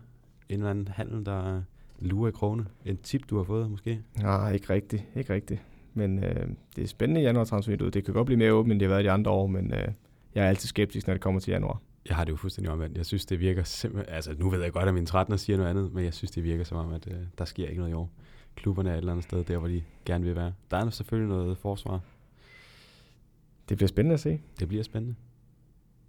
En eller anden handel, der lurer i krone? En tip, du har fået måske? Nej, ikke rigtigt. Ikke rigtigt. Men øh, det er spændende i januar transfervinduet. Det kan godt blive mere åbent, end det har været de andre år, men øh, jeg er altid skeptisk, når det kommer til januar. Jeg har det jo fuldstændig omvendt. Jeg synes, det virker simpelthen... Altså, nu ved jeg godt, at min 13 siger noget andet, men jeg synes, det virker som om, at øh, der sker ikke noget i år. Klubberne er et eller andet sted, der hvor de gerne vil være. Der er selvfølgelig noget forsvar. Det bliver spændende at se. Det bliver spændende.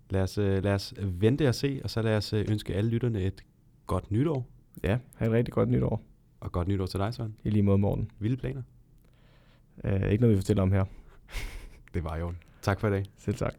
Lad os, øh, lad os vente og se, og så lad os øh, ønske alle lytterne et godt nytår. Ja, have et rigtig godt nytår. Og godt nytår til dig, Søren. I lige måde, morgen. Vilde planer? Uh, ikke noget, vi fortæller om her. det var jo. Tak for i dag. Selv tak.